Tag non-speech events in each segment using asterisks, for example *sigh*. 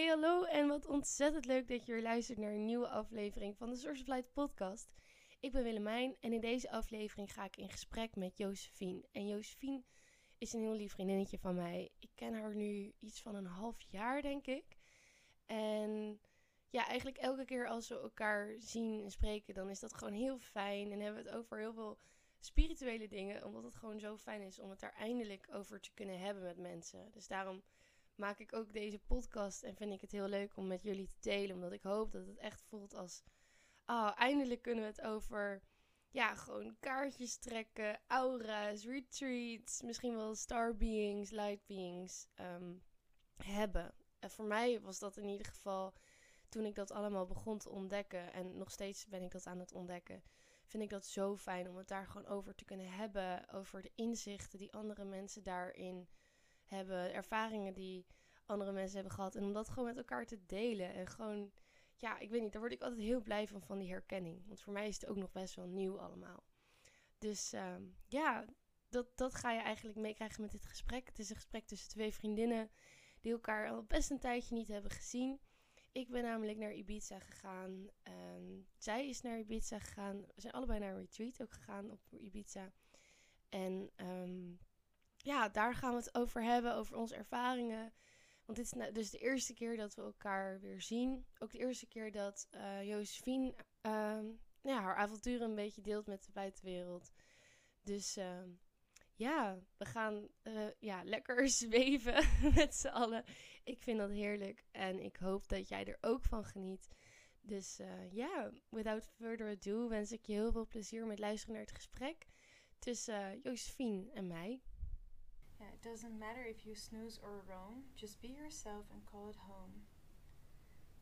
Hey hallo en wat ontzettend leuk dat je weer luistert naar een nieuwe aflevering van de Source of podcast. Ik ben Willemijn en in deze aflevering ga ik in gesprek met Josephine. En Josephine is een heel lief vriendinnetje van mij. Ik ken haar nu iets van een half jaar denk ik. En ja, eigenlijk elke keer als we elkaar zien en spreken, dan is dat gewoon heel fijn. En hebben we het over heel veel spirituele dingen, omdat het gewoon zo fijn is om het daar eindelijk over te kunnen hebben met mensen. Dus daarom maak ik ook deze podcast en vind ik het heel leuk om met jullie te delen, omdat ik hoop dat het echt voelt als, oh, eindelijk kunnen we het over, ja, gewoon kaartjes trekken, aura's, retreats, misschien wel star beings, light beings ehm, hebben. En voor mij was dat in ieder geval toen ik dat allemaal begon te ontdekken, en nog steeds ben ik dat aan het ontdekken, vind ik dat zo fijn om het daar gewoon over te kunnen hebben. Over de inzichten die andere mensen daarin hebben, ervaringen die andere mensen hebben gehad. En om dat gewoon met elkaar te delen. En gewoon, ja, ik weet niet, daar word ik altijd heel blij van, van die herkenning. Want voor mij is het ook nog best wel nieuw allemaal. Dus ehm, ja, dat, dat ga je eigenlijk meekrijgen met dit gesprek. Het is een gesprek tussen twee vriendinnen die elkaar al best een tijdje niet hebben gezien. Ik ben namelijk naar Ibiza gegaan. Um, zij is naar Ibiza gegaan. We zijn allebei naar een retreat ook gegaan op Ibiza. En um, ja, daar gaan we het over hebben, over onze ervaringen. Want dit is nou dus de eerste keer dat we elkaar weer zien. Ook de eerste keer dat uh, Josephine uh, ja, haar avonturen een beetje deelt met de buitenwereld. Dus uh, ja, we gaan uh, ja, lekker *laughs* zweven *laughs* met z'n allen. Ik vind dat heerlijk en ik hoop dat jij er ook van geniet. Dus uh, ja, without further ado wens ik je heel veel plezier met luisteren naar het gesprek tussen Josephine en mij. Yeah, it doesn't matter if you snooze or roam, just be yourself and call it home.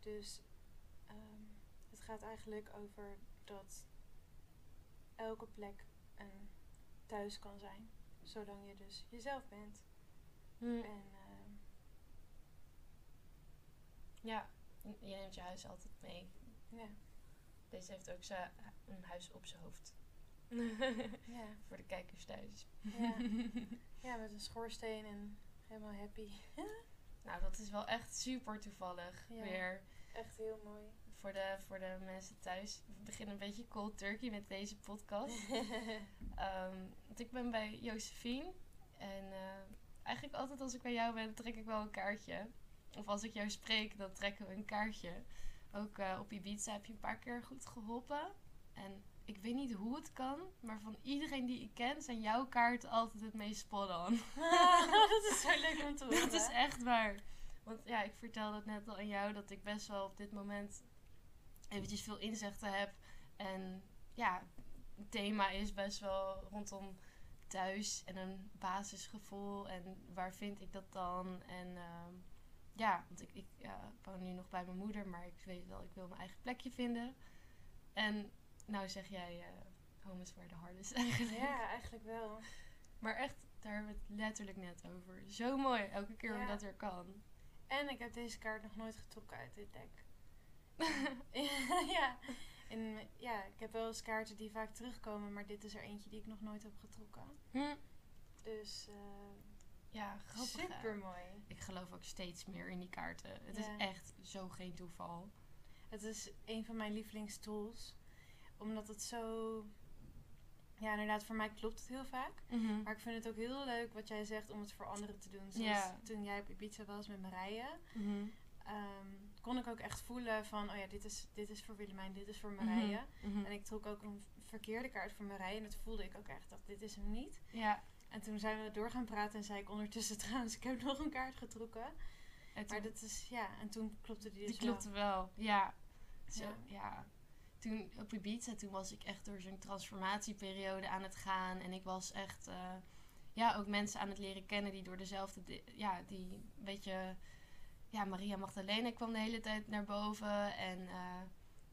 Dus um, het gaat eigenlijk over dat elke plek een thuis kan zijn, zolang je dus jezelf bent. Hmm. En uh, ja, je neemt je huis altijd mee. ja, Deze heeft ook een huis op zijn hoofd. ja, *laughs* Voor de kijkers thuis. ja, *laughs* ja, met een schoorsteen en helemaal happy. *laughs* Nou, dat is wel echt super toevallig. Ja. Weer Echt heel mooi. voor de, voor de mensen thuis. We beginnen een beetje cold turkey met deze podcast. *laughs* Ehm, want ik ben bij Josephine. En eh, eigenlijk altijd als ik bij jou ben, trek ik wel een kaartje. Of als ik jou spreek, dan trekken we een kaartje. Ook eh, op Ibiza heb je een paar keer goed geholpen. En ik weet niet hoe het kan, maar van iedereen die ik ken zijn jouw kaarten altijd het meest spot on. *laughs* dat is zo leuk om te *laughs* horen. Dat is echt waar. Want ja, ik vertelde het net al aan jou dat ik best wel op dit moment eventjes veel inzichten heb. En ja, het thema is best wel rondom thuis en een basisgevoel. En waar vind ik dat dan? En ehm, ja, want ik, ik woon nu nog bij mijn moeder, maar ik weet wel, ik wil mijn eigen plekje vinden. En nou zeg jij, eh home is where the heart is *laughs* eigenlijk. Ja, eigenlijk wel. Maar echt, daar hebben we het letterlijk net over. Zo mooi, elke keer Ja. dat er kan. En ik heb deze kaart nog nooit getrokken uit dit deck. *laughs* *laughs* ja, en ja, ik heb wel eens kaarten die vaak terugkomen, maar dit is er eentje die ik nog nooit heb getrokken. Hm. Dus eh Ja, grappig. super mooi. Ik geloof ook steeds meer in die kaarten. Het Ja. is echt zo geen toeval. Het is een van mijn lievelingstools, omdat het zo. Ja, inderdaad, voor mij klopt het heel vaak. Maar ik vind het ook heel leuk wat jij zegt om het voor anderen te doen. Zoals toen jij op Ibiza was met Marije. Mhm. ehm, kon ik ook echt voelen van, oh ja, dit is, dit is voor Willemijn, dit is voor Marije. Mhm. En ik trok ook een verkeerde kaart voor Marije. En dat voelde ik ook echt, dacht, dit is hem niet. Ja. En toen zijn we door gaan praten en zei ik ondertussen *laughs* trouwens, ik heb nog een kaart getrokken. En Maar dat is, ja, en toen klopte die dus die klopte wel. Ja. Zo, Ja. ja. Toen op Ibiza, toen was ik echt door zo'n transformatieperiode aan het gaan. En ik was echt, eh, ja, ook mensen aan het leren kennen die door dezelfde, ja, die een beetje, ja, Maria Magdalena kwam de hele tijd naar boven. En eh,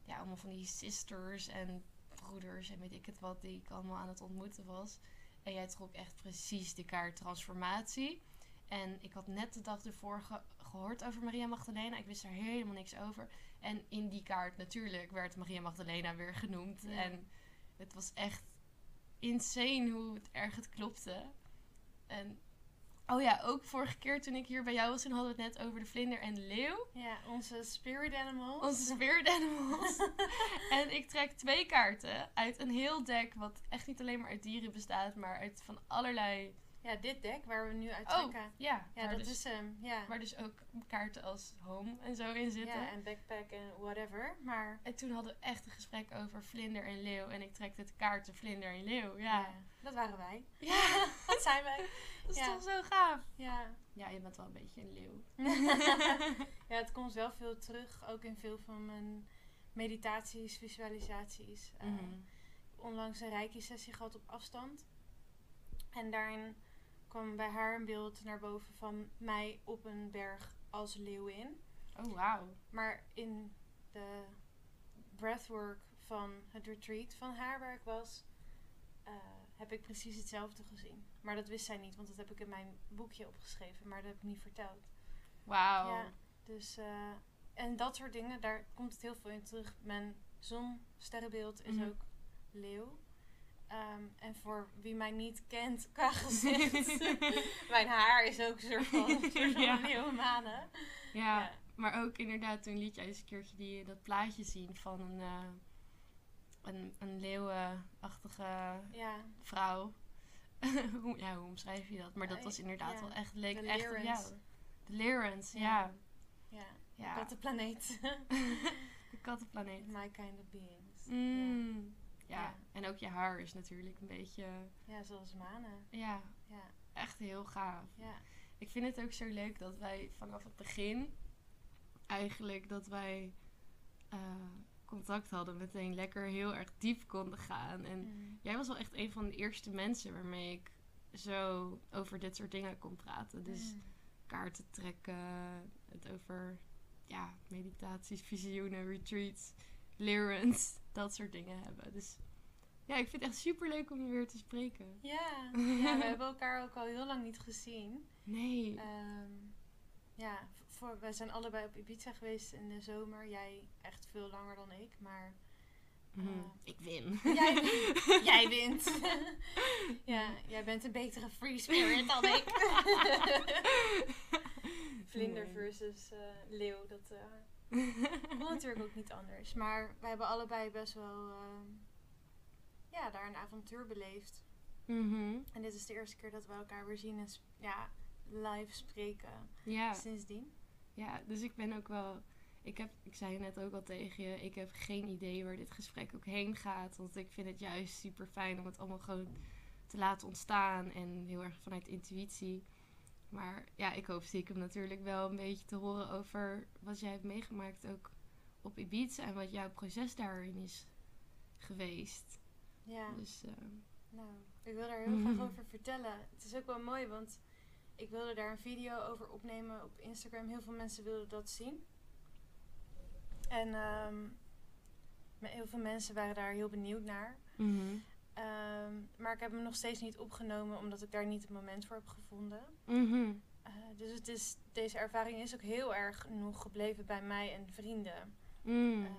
ja, allemaal van die sisters en broeders en weet ik het wat, die ik allemaal aan het ontmoeten was. En jij trok echt precies de kaart transformatie. En ik had net de dag ervoor ge- gehoord over Maria Magdalena. Ik wist daar helemaal niks over. En in die kaart natuurlijk werd Maria Magdalena weer genoemd. Ja. En het was echt insane hoe het erg het klopte. En Oh ja, ook vorige keer toen ik hier bij jou was, toen hadden we het net over de vlinder en de leeuw. Ja, onze spirit animals. Onze spirit animals. *laughs* en ik trek twee kaarten uit een heel deck, wat echt niet alleen maar uit dieren bestaat, maar uit van allerlei... Ja, dit deck waar we nu uit Oh, trekken. ja. ja, waar dat dus, is hem. Ja. Waar dus ook kaarten als home en zo in zitten. ja, en backpack en whatever. Maar En toen hadden we echt een gesprek over vlinder en leeuw. En ik trekte de kaarten vlinder en leeuw. Ja. dat waren wij. Ja, *laughs* Dat zijn wij. *laughs* dat is Ja. toch zo gaaf. Ja. Ja, je bent wel een beetje een leeuw. *laughs* ja, het komt wel veel terug. Ook in veel van mijn meditaties, visualisaties. Eh, Mhm. onlangs een reiki-sessie gehad op afstand. En daarin kwam bij haar een beeld naar boven van mij op een berg als leeuwin. Oh, wauw. Maar in de breathwork van het retreat van haar waar ik was, eh, heb ik precies hetzelfde gezien. Maar dat wist zij niet, want dat heb ik in mijn boekje opgeschreven, maar dat heb ik niet verteld. Wauw. Ja, dus, eh, en dat soort dingen, daar komt het heel veel in terug. Mijn zonsterrenbeeld is Mhm. ook leeuw. Ehm, en voor wie mij niet kent qua gezicht, *laughs* mijn haar is ook een soort van, een *laughs* soort van Ja. leeuwmanen. Ja, Ja. maar ook inderdaad, toen liet jij eens een keertje die, dat plaatje zien van een, eh, een, een leeuwenachtige Ja, vrouw. *laughs* hoe, ja, hoe omschrijf je dat? Maar dat Eh, was inderdaad wel echt, leek De echt op jou. De Lyrans, Ja. ja. Ja, Kattenplaneet. de kattenplaneet. My kind of beings. Mm. Ja. Ja. en ook je haar is natuurlijk een beetje, Ja. zoals manen. ja, Ja, echt heel gaaf. ja. Ik vind het ook zo leuk dat wij vanaf het begin eigenlijk dat wij eh, contact hadden, meteen lekker heel erg diep konden gaan. En Mm. jij was wel echt een van de eerste mensen waarmee ik zo over dit soort dingen kon praten. Dus Mm. kaarten trekken, het over ja, meditaties, visioenen, retreats, lirens, dat soort dingen hebben. Dus ja, ik vind het echt super leuk om je weer te spreken. Ja. ja, we hebben elkaar ook al heel lang niet gezien. Nee. Ehm, ja, voor, we zijn allebei op Ibiza geweest in de zomer. Jij echt veel langer dan ik, maar Mhm. eh, ik win. jij, *laughs* jij wint. *laughs* ja, jij bent een betere free spirit dan ik. *laughs* Vlinder versus eh, leeuw, dat eh *laughs* kon natuurlijk ook niet anders. Maar wij hebben allebei best wel ehm, ja, daar een avontuur beleefd. Mhm. En dit is de eerste keer dat we elkaar weer zien en ja, live spreken Ja. sindsdien. ja, dus ik ben ook wel. Ik, heb, ik zei net ook al tegen je, ik heb geen idee waar dit gesprek ook heen gaat. Want ik vind het juist super fijn om het allemaal gewoon te laten ontstaan. En heel erg vanuit intuïtie. Maar ja, ik hoop stiekem natuurlijk wel een beetje te horen over wat jij hebt meegemaakt ook op Ibiza. En wat jouw proces daarin is geweest. Ja, Dus eh, nou, ik wil daar heel graag over vertellen. Het is ook wel mooi, want ik wilde daar een video over opnemen op Instagram. Heel veel mensen wilden dat zien. En ehm, heel veel mensen waren daar heel benieuwd naar. mhm. Ehm, maar ik heb hem nog steeds niet opgenomen, omdat ik daar niet het moment voor heb gevonden. Mhm. Eh, dus het is, deze ervaring is ook heel erg nog gebleven bij mij en vrienden. Mm. Ehm,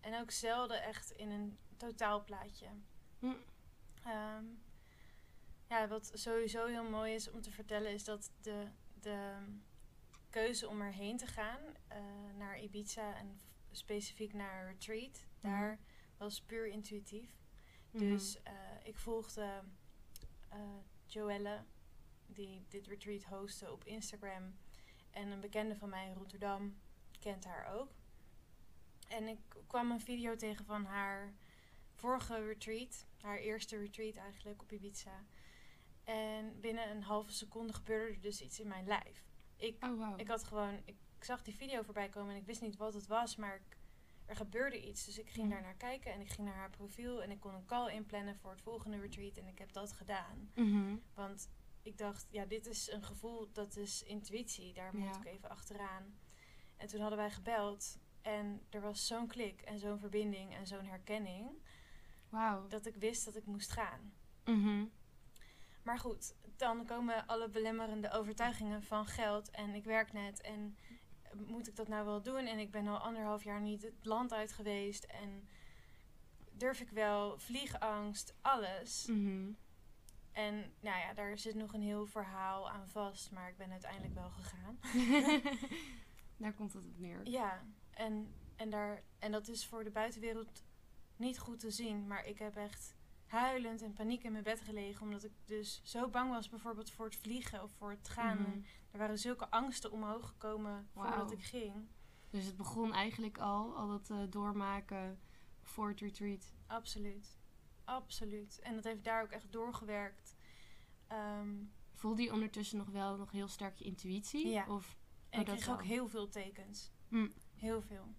en ook zelden echt in een totaalplaatje. Mm. Ehm, ja, wat sowieso heel mooi is om te vertellen, is dat de, de keuze om erheen te gaan eh, naar Ibiza en specifiek naar een retreat, daar was puur intuïtief. Mhm. Dus eh, ik volgde eh Joelle, die dit retreat hostte op Instagram. En een bekende van mij in Rotterdam kent haar ook. En ik kwam een video tegen van haar vorige retreat, haar eerste retreat eigenlijk op Ibiza. En binnen een halve seconde gebeurde er dus iets in mijn lijf. Ik, Oh, wow. ik had gewoon, ik, ik zag die video voorbij komen en ik wist niet wat het was, maar ik, er gebeurde iets. Dus ik ging daar naar kijken en ik ging naar haar profiel en ik kon een call inplannen voor het volgende retreat en ik heb dat gedaan. Mhm. Want ik dacht, ja, dit is een gevoel, dat is intuïtie, daar moet Ja. ik even achteraan. En toen hadden wij gebeld en er was zo'n klik en zo'n verbinding en zo'n herkenning dat ik wist dat ik moest gaan. Mhm. Maar goed, dan komen alle belemmerende overtuigingen van geld en ik werk net en moet ik dat nou wel doen? En ik ben al anderhalf jaar niet het land uit geweest en durf ik wel, vliegangst, alles. Mhm. En nou ja, daar zit nog een heel verhaal aan vast, maar ik ben uiteindelijk wel gegaan. *laughs* daar komt het op neer. Ja, en, en, daar, en dat is voor de buitenwereld niet goed te zien, maar ik heb echt huilend en paniek in mijn bed gelegen. Omdat ik dus zo bang was bijvoorbeeld voor het vliegen of voor het gaan. Mhm. Er waren zulke angsten omhoog gekomen voordat ik ging. Dus het begon eigenlijk al, al dat eh, doormaken voor het retreat. Absoluut. Absoluut. En dat heeft daar ook echt doorgewerkt. Ehm, Voelde je ondertussen nog wel nog heel sterk je intuïtie? Ja. Of, en Oh, ik kreeg ook heel veel tekens. Mm. Heel veel.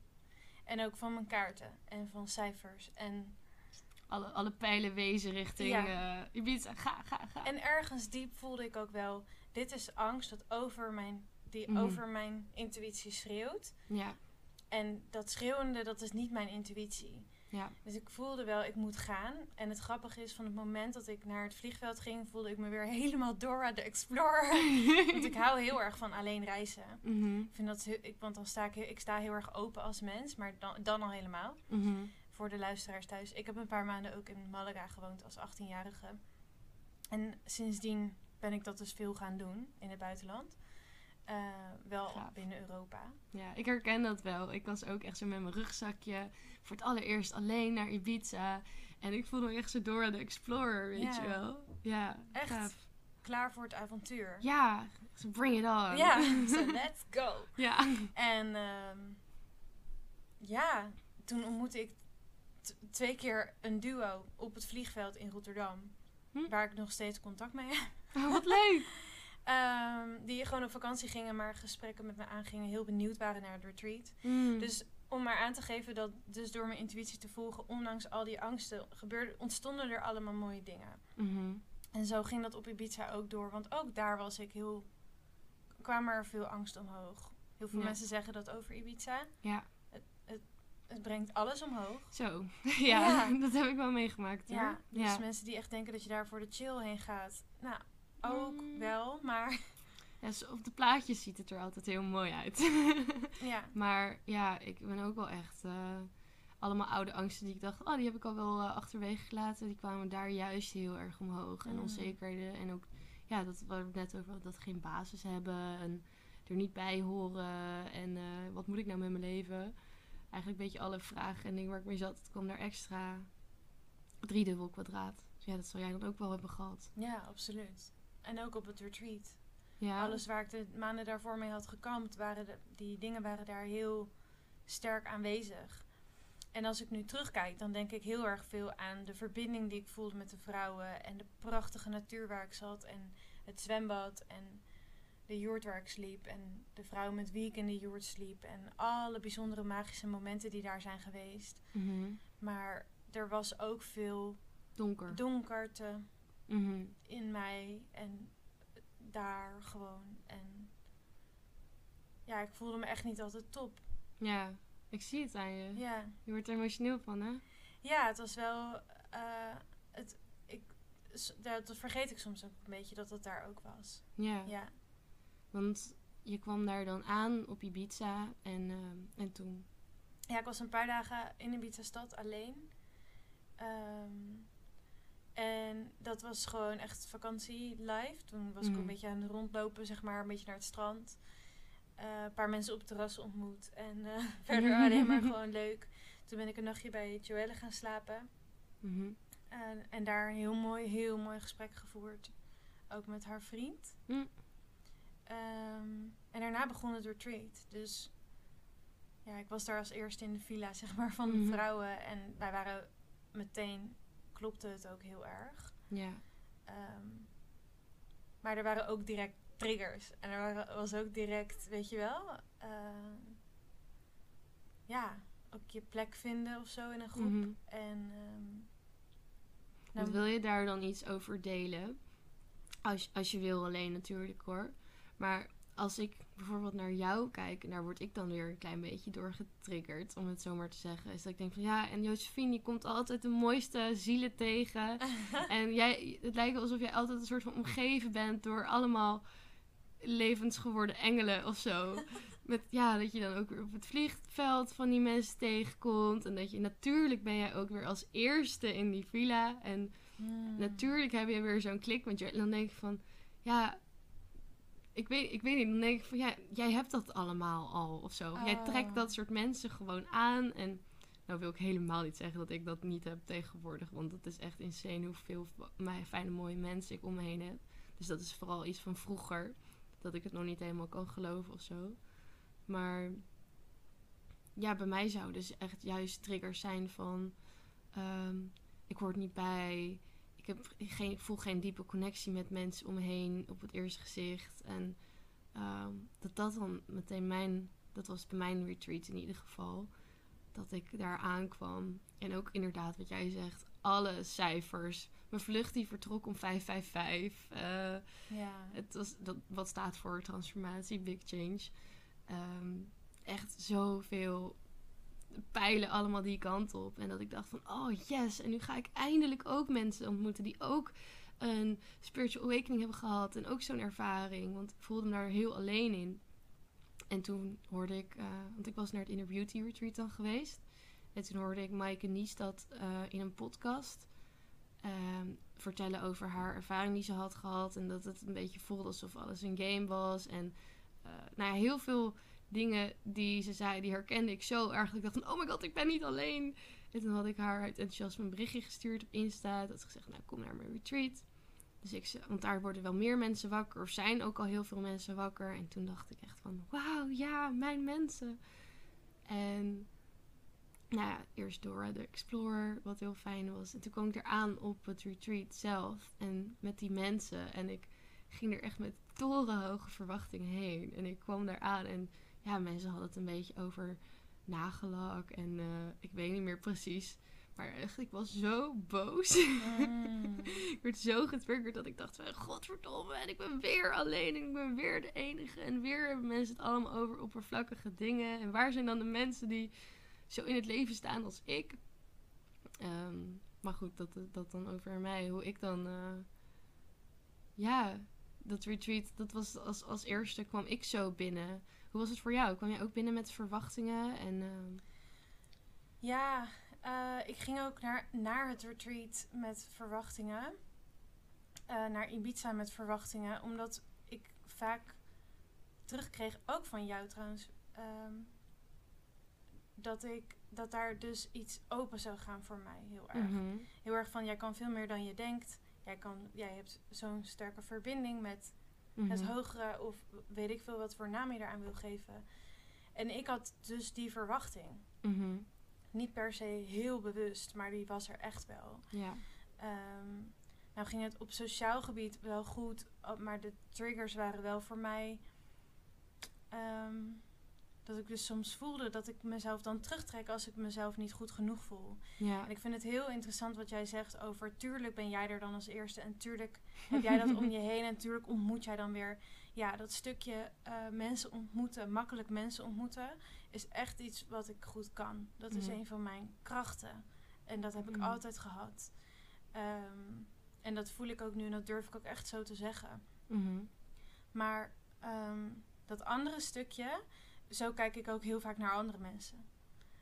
En ook van mijn kaarten en van cijfers. En, alle, alle pijlen wezen richting Ja. eh, Ibiza. Ga, ga, ga. en ergens diep voelde ik ook wel... Dit is angst dat over mijn, die Mhm. over mijn intuïtie schreeuwt. ja, En dat schreeuwende, dat is niet mijn intuïtie. ja. Dus ik voelde wel, ik moet gaan. En het grappige is, van het moment dat ik naar het vliegveld ging... voelde ik me weer *laughs* helemaal Dora de Explorer. *laughs* Want ik hou heel erg van alleen reizen. Mhm, Ik vind dat, ik, want dan sta ik, ik sta heel erg open als mens, maar dan, dan al helemaal. mhm. Voor de luisteraars thuis. Ik heb een paar maanden ook in Malaga gewoond als 18-jarige. En sindsdien ben ik dat dus veel gaan doen in het buitenland. Eh, wel binnen Europa. Ja, ik herken dat wel. Ik was ook echt zo met mijn rugzakje voor het allereerst alleen naar Ibiza. En ik voelde me echt zo door de Explorer, weet Ja. je wel. Ja, Echt? gaaf. Klaar voor het avontuur. Ja, so bring it on. Ja, *laughs* so let's go. ja. En ehm, ja, toen ontmoette ik twee keer een duo op het vliegveld in Rotterdam. Hm. Waar ik nog steeds contact mee heb. Oh, wat leuk. *laughs* Ehm, die gewoon op vakantie gingen, maar gesprekken met me aangingen. Heel benieuwd waren naar het retreat. Mm. Dus om maar aan te geven dat dus door mijn intuïtie te volgen, ondanks al die angsten, gebeurde, ontstonden er allemaal mooie dingen. Mhm. En zo ging dat op Ibiza ook door. Want ook daar was ik heel. kwamen er veel angst omhoog. Heel veel Ja. mensen zeggen dat over Ibiza. Ja, Het brengt alles omhoog. zo. *laughs* ja, Ja. *laughs* dat heb ik wel meegemaakt hoor. Ja, dus ja. mensen die echt denken dat je daar voor de chill heen gaat. Nou, ook Mm. wel, maar *laughs* Ja, op de plaatjes ziet het er altijd heel mooi uit. ja. maar ja, ik ben ook wel echt... eh, allemaal oude angsten die ik dacht... Oh, die heb ik al wel eh, achterwege gelaten. Die kwamen daar juist heel erg omhoog. En Mm. onzekerheden. En ook, ja, dat waar we het net over hadden, dat geen basis hebben. En er niet bij horen. En eh, wat moet ik nou met mijn leven? Eigenlijk een beetje alle vragen en dingen waar ik mee zat. Het kwam daar extra driedubbel kwadraat. Dus ja, dat zal jij dan ook wel hebben gehad. ja, absoluut. En ook op het retreat. Ja, Alles waar ik de maanden daarvoor mee had gekampt, waren de, die dingen waren daar heel sterk aanwezig. En als ik nu terugkijk, dan denk ik heel erg veel aan de verbinding die ik voelde met de vrouwen. En de prachtige natuur waar ik zat. En het zwembad. En de joert waar ik sliep. En de vrouw met wie ik in de joert sliep. En alle bijzondere magische momenten die daar zijn geweest. Mhm. Maar er was ook veel donker. donkerte Mhm. in mij en daar gewoon. En ja, ik voelde me echt niet altijd top. Ja, ik zie het aan je. Ja, Je wordt er emotioneel van, hè? ja het was wel. eh, het, ik, dat vergeet ik soms ook een beetje dat het daar ook was. Ja. Ja, Want je kwam daar dan aan op Ibiza en, ehm, en toen. ja ik was een paar dagen in Ibiza stad alleen. Ehm, en dat was gewoon echt vakantie live. Toen was ik Mhm. een beetje aan het rondlopen, zeg maar, een beetje naar het strand. Eh, een paar mensen op het terras ontmoet. En eh, *laughs* verder alleen maar *laughs* gewoon leuk. Toen ben ik een nachtje bij Joelle gaan slapen. Mhm. En, en daar een heel mooi, heel mooi gesprek gevoerd. Ook met haar vriend. Mm. Ehm, en daarna begon het retreat. Dus ja, ik was daar als eerste in de villa, *laughs* zeg maar, van de Mhm. vrouwen. En wij waren meteen, klopte het ook heel erg. Ja. Ehm, maar er waren ook direct triggers. En er waren, was ook direct, weet je wel, ehm, ja, ook je plek vinden of zo in een groep. Mhm. En Want nou, wil je daar dan iets over delen? Als, als je wil alleen natuurlijk hoor. Maar als ik bijvoorbeeld naar jou kijk, en daar word ik dan weer een klein beetje door getriggerd, om het zo maar te zeggen. Is dat ik denk van ja, en Josephine, die komt altijd de mooiste zielen tegen. *laughs* En jij, het lijkt alsof jij altijd een soort van omgeven bent door allemaal levens geworden engelen of zo. *laughs* Met, ja, dat je dan ook weer op het vliegveld van die mensen tegenkomt. En dat je natuurlijk ben jij ook weer als eerste in die villa. En Hmm. natuurlijk heb je weer zo'n klik. Want je, dan denk je van, ja, ik weet, ik weet niet. Dan denk ik van, ja, jij hebt dat allemaal al of zo. Jij Oh. trekt dat soort mensen gewoon aan. En nou wil ik helemaal niet zeggen dat ik dat niet heb tegenwoordig. Want het is echt insane hoeveel fijne mooie mensen ik om me heen heb. Dus dat is vooral iets van vroeger. Dat ik het nog niet helemaal kan geloven of zo. Maar ja, bij mij zou dus echt juist triggers zijn van... ehm, ik hoor niet bij. Ik, heb geen, ik voel geen diepe connectie met mensen om me heen op het eerste gezicht. En ehm, dat dat dan meteen mijn... Dat was bij mijn retreat in ieder geval. Dat ik daar aankwam. En ook inderdaad wat jij zegt. Alle cijfers. Mijn vlucht die vertrok om 555. eh Ja. het was, dat, wat staat voor transformatie, big change. Ehm, echt zoveel pijlen allemaal die kant op. En dat ik dacht van, oh yes, en nu ga ik eindelijk ook mensen ontmoeten die ook een spiritual awakening hebben gehad. En ook zo'n ervaring, want ik voelde me daar heel alleen in. En toen hoorde ik, eh, want ik was naar het Inner Beauty Retreat dan geweest. En toen hoorde ik Maaike Niestad eh in een podcast ehm, vertellen over haar ervaring die ze had gehad. En dat het een beetje voelde alsof alles een game was. En eh, nou ja, heel veel dingen die ze zei, die herkende ik zo erg. Ik dacht van, oh my god, ik ben niet alleen. En toen had ik haar uit enthousiasme een berichtje gestuurd op Insta. Dat ze gezegd, nou kom naar mijn retreat. Dus ik, want daar worden wel meer mensen wakker. Of zijn ook al heel veel mensen wakker. En toen dacht ik echt van, wauw, ja, mijn mensen. En nou ja, eerst Dora de Explorer, wat heel fijn was. En toen kwam ik eraan op het retreat zelf. En met die mensen. En ik ging er echt met torenhoge verwachtingen heen. En ik kwam daar aan en ja, mensen hadden het een beetje over nagellak. En eh, ik weet niet meer precies. Maar echt, ik was zo boos. Mm. *laughs* ik werd zo getriggerd dat ik dacht van... Godverdomme, en ik ben weer alleen. En ik ben weer de enige. En weer hebben mensen het allemaal over oppervlakkige dingen. En waar zijn dan de mensen die zo in het leven staan als ik? Ehm, maar goed, dat, dat dan over mij. Hoe ik dan... eh, ja, dat retreat, dat was als, als eerste kwam ik zo binnen. Hoe was het voor jou? Kwam jij ook binnen met verwachtingen? En, ehm, Ja, eh, ik ging ook naar, naar het retreat met verwachtingen. Eh, naar Ibiza met verwachtingen. Omdat ik vaak terugkreeg, ook van jou trouwens, ehm, dat ik dat daar dus iets open zou gaan voor mij. Heel erg. mhm. Heel erg van, jij kan veel meer dan je denkt. Jij, kan, jij hebt zo'n sterke verbinding met het Mhm. hogere of weet ik veel wat voor naam je eraan wil geven. En ik had dus die verwachting. Mhm. Niet per se heel bewust, maar die was er echt wel. Ja. Ehm, nou ging het op sociaal gebied wel goed, maar de triggers waren wel voor mij ehm, dat ik dus soms voelde dat ik mezelf dan terugtrek als ik mezelf niet goed genoeg voel. Ja. En ik vind het heel interessant wat jij zegt over tuurlijk ben jij er dan als eerste en tuurlijk heb jij dat om je *laughs* heen en tuurlijk ontmoet jij dan weer. Ja, dat stukje eh, mensen ontmoeten, makkelijk mensen ontmoeten, is echt iets wat ik goed kan. Dat is een van mijn krachten. En dat heb ik altijd gehad. Ehm, en dat voel ik ook nu en dat durf ik ook echt zo te zeggen. Mhm. Maar ehm, dat andere stukje, zo kijk ik ook heel vaak naar andere mensen.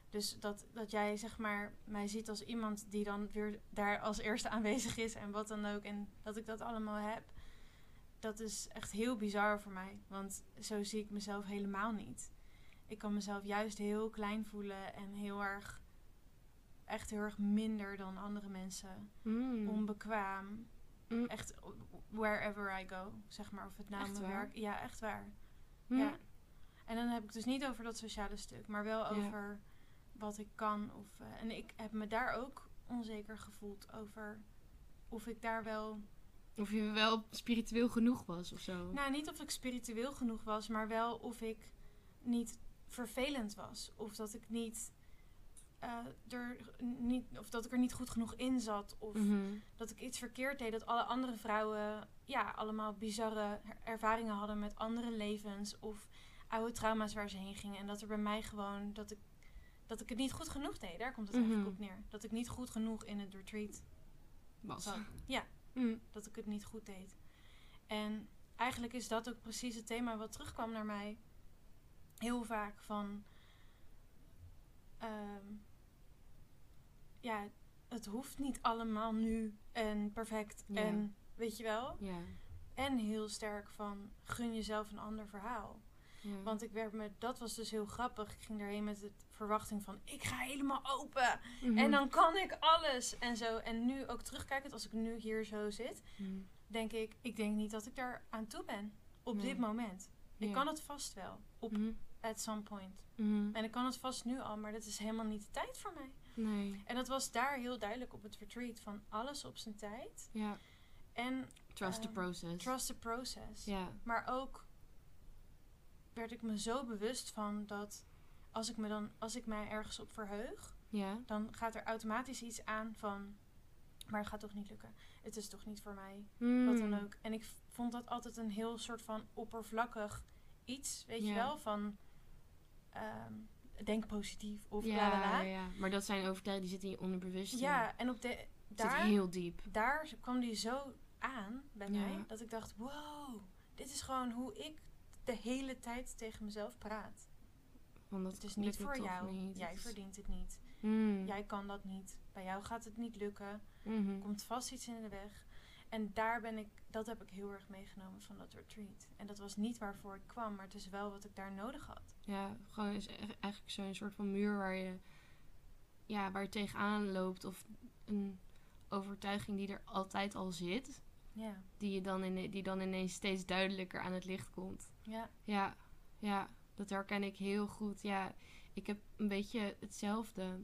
Dus dat, dat jij zeg maar mij ziet als iemand die dan weer daar als eerste aanwezig is en wat dan ook. En dat ik dat allemaal heb. Dat is echt heel bizar voor mij. Want zo zie ik mezelf helemaal niet. Ik kan mezelf juist heel klein voelen en heel erg, echt heel erg minder dan andere mensen. Mm. Onbekwaam. Mm. Echt wherever I go, zeg maar. Of het nou Echt mijn waar? werk... Ja, echt waar. Mm. Ja. En dan heb ik dus niet over dat sociale stuk, maar wel Ja. over wat ik kan. Of, eh, en ik heb me daar ook onzeker gevoeld over of ik daar wel... Of je wel spiritueel genoeg was of zo. Nou, niet of ik spiritueel genoeg was, maar wel of ik niet vervelend was. Of dat ik niet... eh, er niet of dat ik er niet goed genoeg in zat. Of Mhm. dat ik iets verkeerd deed. Dat alle andere vrouwen ja, allemaal bizarre ervaringen hadden met andere levens. Of oude trauma's waar ze heen gingen. En dat er bij mij gewoon dat ik, dat ik het niet goed genoeg deed. Daar komt het eigenlijk Mhm. op neer. Dat ik niet goed genoeg in het retreat Was. zat. Ja, Mm. dat ik het niet goed deed. En eigenlijk is dat ook precies het thema wat terugkwam naar mij. Heel vaak van. ehm, ja, het hoeft niet allemaal nu en perfect en weet je wel. En heel sterk van gun jezelf een ander verhaal. Ja. Want ik werd me, dat was dus heel grappig. Ik ging daarheen met de verwachting van ik ga helemaal open. Mhm. En dan kan ik alles. En zo. En nu ook terugkijkend, als ik nu hier zo zit, Mhm. denk ik, ik denk niet dat ik daar aan toe ben. Op Nee. dit moment. Ik kan het vast wel. Op Mhm. at some point. En ik kan het vast nu al, maar dat is helemaal niet de tijd voor mij. Nee. En dat was daar heel duidelijk op het retreat van alles op zijn tijd. Ja. En Trust the Ehm, process. trust the process. Ja. Maar ook werd ik me zo bewust van dat als ik me dan, als ik mij ergens op verheug, Ja. dan gaat er automatisch iets aan van, maar het gaat toch niet lukken. Het is toch niet voor mij. Wat dan Mm. ook. En ik vond dat altijd een heel soort van oppervlakkig iets, weet je wel, van ehm, denk positief of ja, la la la. ja, ja. Maar dat zijn overtuigingen die zitten in je onderbewuste. Ja, en op de, Het zit daar, heel diep. daar kwam die zo aan bij Ja. mij, dat ik dacht, wow, dit is gewoon hoe ik de hele tijd tegen mezelf praat. Want dat Het is niet voor jou. niet. Jij verdient het niet. Mm. Jij kan dat niet. Bij jou gaat het niet lukken. Er komt vast iets in de weg. En daar ben ik, dat heb ik heel erg meegenomen van dat retreat. En dat was niet waarvoor ik kwam, maar het is wel wat ik daar nodig had. Ja, gewoon is e- eigenlijk zo'n soort van muur waar je, ja, waar je tegenaan loopt. Of een overtuiging die er altijd al zit. Ja, Die, je dan in, die dan ineens steeds duidelijker aan het licht komt. ja, Ja, ja, dat herken ik heel goed. Ja, ik heb een beetje hetzelfde.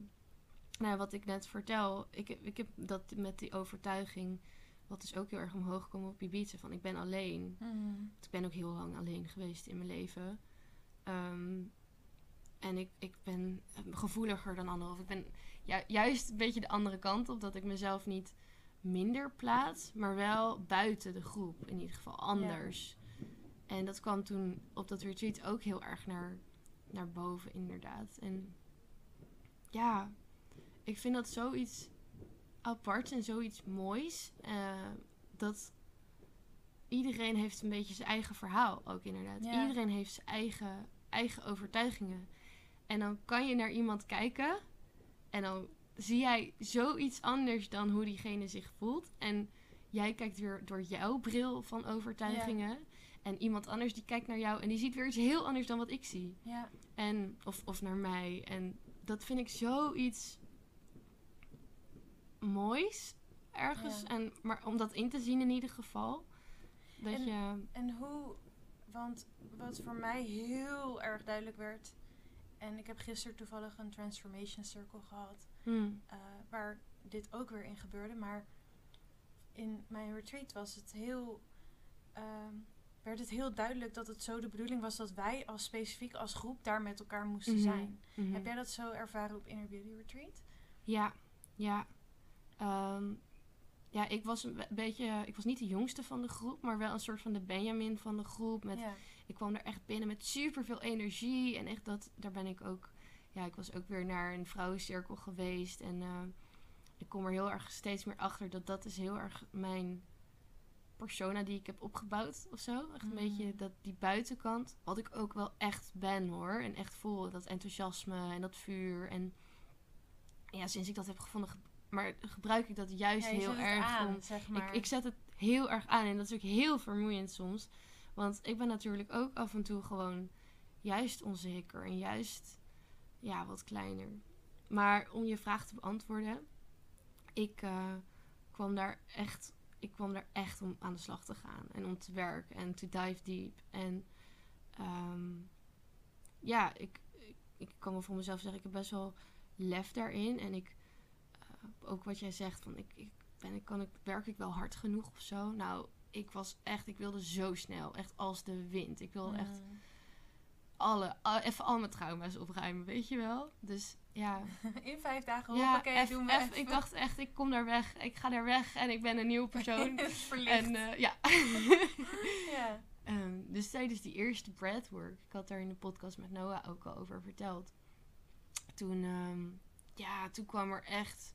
Nou, wat ik net vertel. Ik, heb- ik heb dat met die overtuiging. Wat dus ook heel erg omhoog kwam op Ibiza. Van ik ben alleen. Want ik ben ook heel lang alleen geweest in mijn leven. Ehm, en ik, ik ben gevoeliger dan anderen. Of ik ben ju- juist een beetje de andere kant op. Dat ik mezelf niet minder plaats. Maar wel buiten de groep. In ieder geval anders. En dat kwam toen op dat retreat ook heel erg naar, naar boven inderdaad. En ja, ik vind dat zoiets apart en zoiets moois. eh, dat iedereen heeft een beetje zijn eigen verhaal ook inderdaad. Ja. Iedereen heeft zijn eigen, eigen overtuigingen. En dan kan je naar iemand kijken en dan zie jij zoiets anders dan hoe diegene zich voelt. En jij kijkt weer door jouw bril van overtuigingen. En iemand anders die kijkt naar jou en die ziet weer iets heel anders dan wat ik zie. ja, En, of, of naar mij. En dat vind ik zoiets moois ergens. Ja. En, maar om dat in te zien in ieder geval. Dat En- je... En hoe, want wat voor mij heel erg duidelijk werd. En ik heb gisteren toevallig een transformation circle gehad. Hmm, eh, waar dit ook weer in gebeurde. Maar in mijn retreat was het heel, ehm, werd het heel duidelijk dat het zo de bedoeling was dat wij als specifiek als groep daar met elkaar moesten Mhm, zijn. mhm. Heb jij dat zo ervaren op Inner Beauty Retreat? Ja, ja. Ehm, ja, ik was een be- beetje... Ik was niet de jongste van de groep, maar wel een soort van de Benjamin van de groep. Met ja. ik kwam er echt binnen met super veel energie. En echt dat, daar ben ik ook. Ja, ik was ook weer naar een vrouwencirkel geweest. En eh, ik kom er heel erg steeds meer achter dat dat is heel erg mijn persona die ik heb opgebouwd of zo. Echt een Mm. beetje dat, die buitenkant. Wat ik ook wel echt ben hoor. En echt voel. Dat enthousiasme en dat vuur. En ja, sinds ik dat heb gevonden. ge- Maar gebruik ik dat juist Ja, heel erg aan, om zeg maar. ik, ik zet het heel erg aan en dat is ook heel vermoeiend soms. Want ik ben natuurlijk ook af en toe gewoon juist onzeker en juist ja, wat kleiner. Maar om je vraag te beantwoorden, ik eh, kwam daar echt, ik kwam daar echt om aan de slag te gaan en om te werken en to dive deep. En ehm, ja, ik, ik, kan wel voor mezelf zeggen, ik heb best wel lef daarin. En ik, eh, ook wat jij zegt, van ik, ik ben ik, kan ik, werk ik wel hard genoeg of zo? Nou, ik was echt, ik wilde zo snel, echt als de wind. Ik wilde echt Mm. Alle, even al mijn trauma's opruimen, weet je wel? Dus ja, *laughs* In vijf dagen, ja hoppakee, eff- doen we ik dacht echt, ik kom daar weg, ik ga daar weg en ik ben een nieuwe persoon. *laughs* En eh, ja. *laughs* ja. Ehm, dus tijdens die eerste breathwork, ik had daar in de podcast met Noah ook al over verteld. Toen, ehm, ja, toen kwam er echt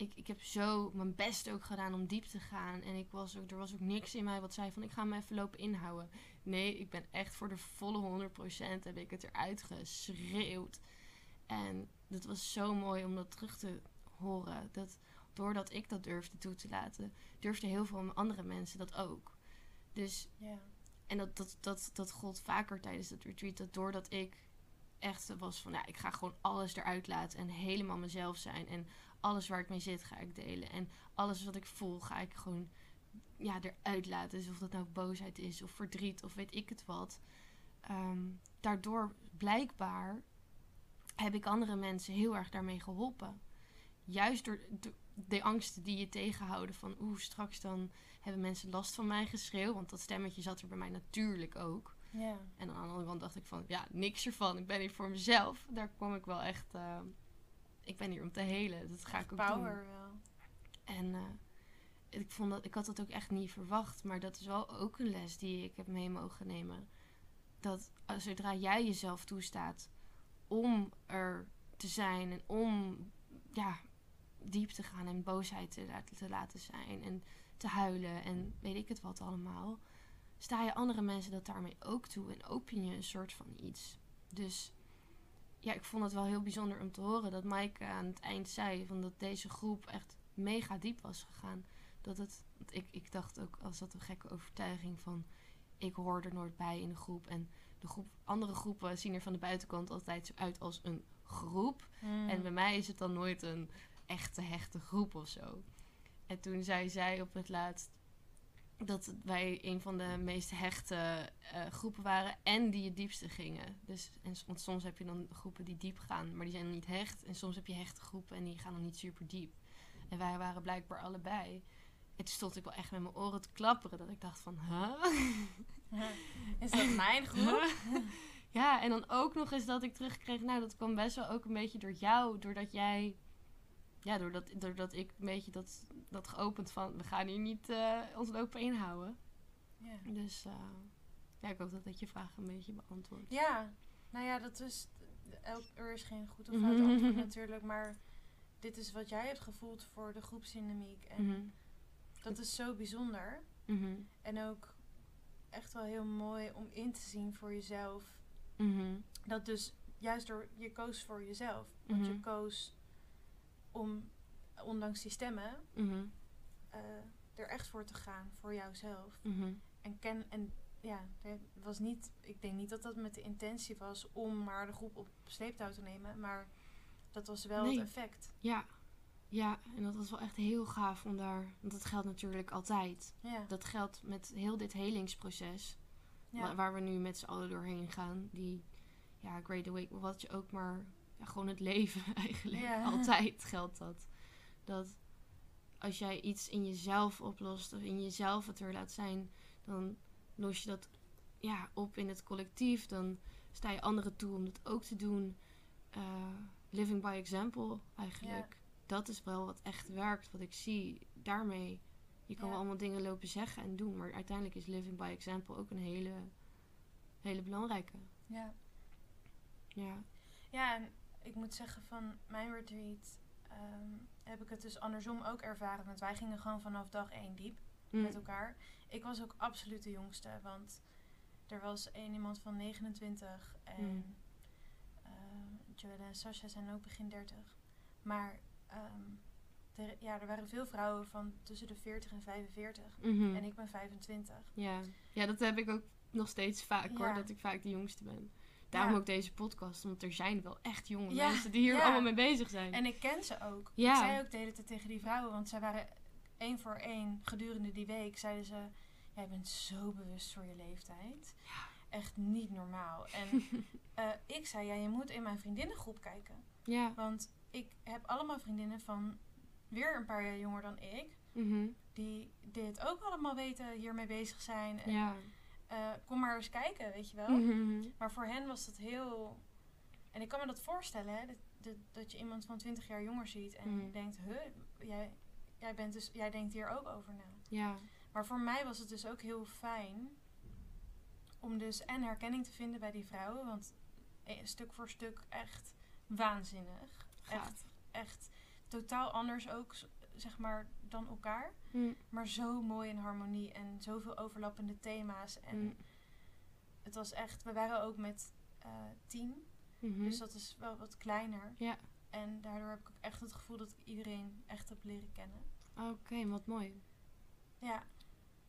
ik, ik heb zo mijn best ook gedaan om diep te gaan. En ik was ook, er was ook niks in mij wat zei van ik ga me even lopen inhouden. Nee, ik ben echt voor de volle 100% heb ik het eruit geschreeuwd. En dat was zo mooi om dat terug te horen. Dat doordat ik dat durfde toe te laten, durfden heel veel andere mensen dat ook. Dus, Ja. en dat, dat, dat, dat gold vaker tijdens dat retreat. Dat doordat ik echt was van, ja, ik ga gewoon alles eruit laten en helemaal mezelf zijn. En alles waar ik mee zit, ga ik delen. En alles wat ik voel, ga ik gewoon ja, eruit laten. Dus of dat nou boosheid is of verdriet of weet ik het wat. Ehm, daardoor blijkbaar heb ik andere mensen heel erg daarmee geholpen. Juist door de, de angsten die je tegenhouden van oeh, straks dan hebben mensen last van mijn geschreeuw. Want dat stemmetje zat er bij mij natuurlijk ook. Ja. En aan de andere kant dacht ik van ja, niks ervan. Ik ben hier voor mezelf. Daar kwam ik wel echt. eh, ik ben hier om te helen. Dat ga ik ook doen. Power wel. En eh, ik, vond dat, ik had dat ook echt niet verwacht. Maar dat is wel ook een les die ik heb mee mogen nemen. Dat eh, zodra jij jezelf toestaat om er te zijn en om ja, diep te gaan en boosheid te, laten- te laten zijn en te huilen en weet ik het wat allemaal, sta je andere mensen dat daarmee ook toe en open je een soort van iets. Dus ja, ik vond het wel heel bijzonder om te horen dat Mike aan het eind zei van dat deze groep echt mega diep was gegaan. Dat het, want ik, ik dacht ook als dat een gekke overtuiging van ik hoor er nooit bij in de groep en de groep, andere groepen zien er van de buitenkant altijd zo uit als een groep. Mm. En bij mij is het dan nooit een echte hechte groep of zo. En toen zei zij op het laatst dat wij een van de meest hechte eh, groepen waren en die het diepste gingen. Dus, en, want soms heb je dan groepen die diep gaan, maar die zijn dan niet hecht. En soms heb je hechte groepen en die gaan dan niet super diep. En wij waren blijkbaar allebei. En toen stond ik wel echt met mijn oren te klapperen. Dat ik dacht van, huh? Is dat mijn groep? *laughs* ja, en dan ook nog eens dat ik terugkreeg. Nou, dat kwam best wel ook een beetje door jou. Doordat jij. Ja, doordat, doordat ik een beetje dat, dat geopend van. We gaan hier niet eh, ons lopen inhouden. Ja. Dus eh, ja, ik hoop dat dat je vraag een beetje beantwoordt. Ja, nou ja, dat is. elk- Er is geen goed of fout antwoord *laughs* natuurlijk, maar dit is wat jij hebt gevoeld voor de groepsdynamiek. En Mhm, dat is zo bijzonder. mhm, En ook echt wel heel mooi om in te zien voor jezelf. mhm, Dat dus juist door je koos voor jezelf. Want je Mhm. koos om, ondanks die stemmen, mhm, eh, er echt voor te gaan, voor jouzelf. mhm. En ken en ja, het was niet. Ik denk niet dat dat met de intentie was om maar de groep op sleeptouw te nemen, maar dat was wel Nee. het effect. Ja. ja, en dat was wel echt heel gaaf om daar. Want dat geldt natuurlijk altijd. Ja, Dat geldt met heel dit helingsproces. ja. Wa- waar we nu met z'n allen doorheen gaan. Die, ja, Great Awake, wat je ook maar, ja, gewoon het leven *laughs* eigenlijk. Ja. Altijd geldt dat. Dat als jij iets in jezelf oplost of in jezelf het er laat zijn, dan los je dat ja, op in het collectief. Dan sta je anderen toe om dat ook te doen. Eh, living by example eigenlijk. Dat is wel wat echt werkt, wat ik zie. Daarmee, je kan wel allemaal dingen lopen zeggen en doen, maar uiteindelijk is living by example ook een hele, hele belangrijke. ja. Ja. Ja, en ik moet zeggen van mijn retreat ehm, heb ik het dus andersom ook ervaren. Want wij gingen gewoon vanaf dag één diep Mm. met elkaar. Ik was ook absoluut de jongste, want er was één iemand van 29 en Mm. ehm, Joelle en Sasha zijn ook begin 30. Maar ehm, er, ja, er waren veel vrouwen van tussen de 40 en 45 Mhm. en ik ben 25. ja. ja, dat heb ik ook nog steeds vaak hoor, dat ik vaak de jongste ben. Daarom Ja. ook deze podcast, want er zijn wel echt jonge Ja, mensen die hier ja. allemaal mee bezig zijn. En ik ken ze ook. Ik zei ook de hele tijd tegen die vrouwen, want zij waren één voor één gedurende die week, zeiden ze: Jij bent zo bewust voor je leeftijd. Echt niet normaal. En *laughs* eh, ik zei: Ja, je moet in mijn vriendinnengroep kijken. ja. Want ik heb allemaal vriendinnen van weer een paar jaar jonger dan ik, Mhm. die dit ook allemaal weten, hiermee bezig zijn. En, ja. Eh, kom maar eens kijken, weet je wel. Mhm. Maar voor hen was dat heel. En ik kan me dat voorstellen, hè, dat, dat, dat je iemand van 20 jaar jonger ziet en Mhm. je denkt, huh, jij, jij, bent dus, jij denkt hier ook over na. Ja. Maar voor mij was het dus ook heel fijn om dus en herkenning te vinden bij die vrouwen, want eh, stuk voor stuk echt waanzinnig. Gaaf. Echt, echt. totaal anders ook, zeg maar, dan elkaar. Mm, Maar zo mooi in harmonie en zoveel overlappende thema's. En mm, het was echt, we waren ook met eh tien. mhm. Dus dat is wel wat kleiner. Ja. En daardoor heb ik ook echt het gevoel dat ik iedereen echt heb leren kennen. Oké, wat mooi. Ja.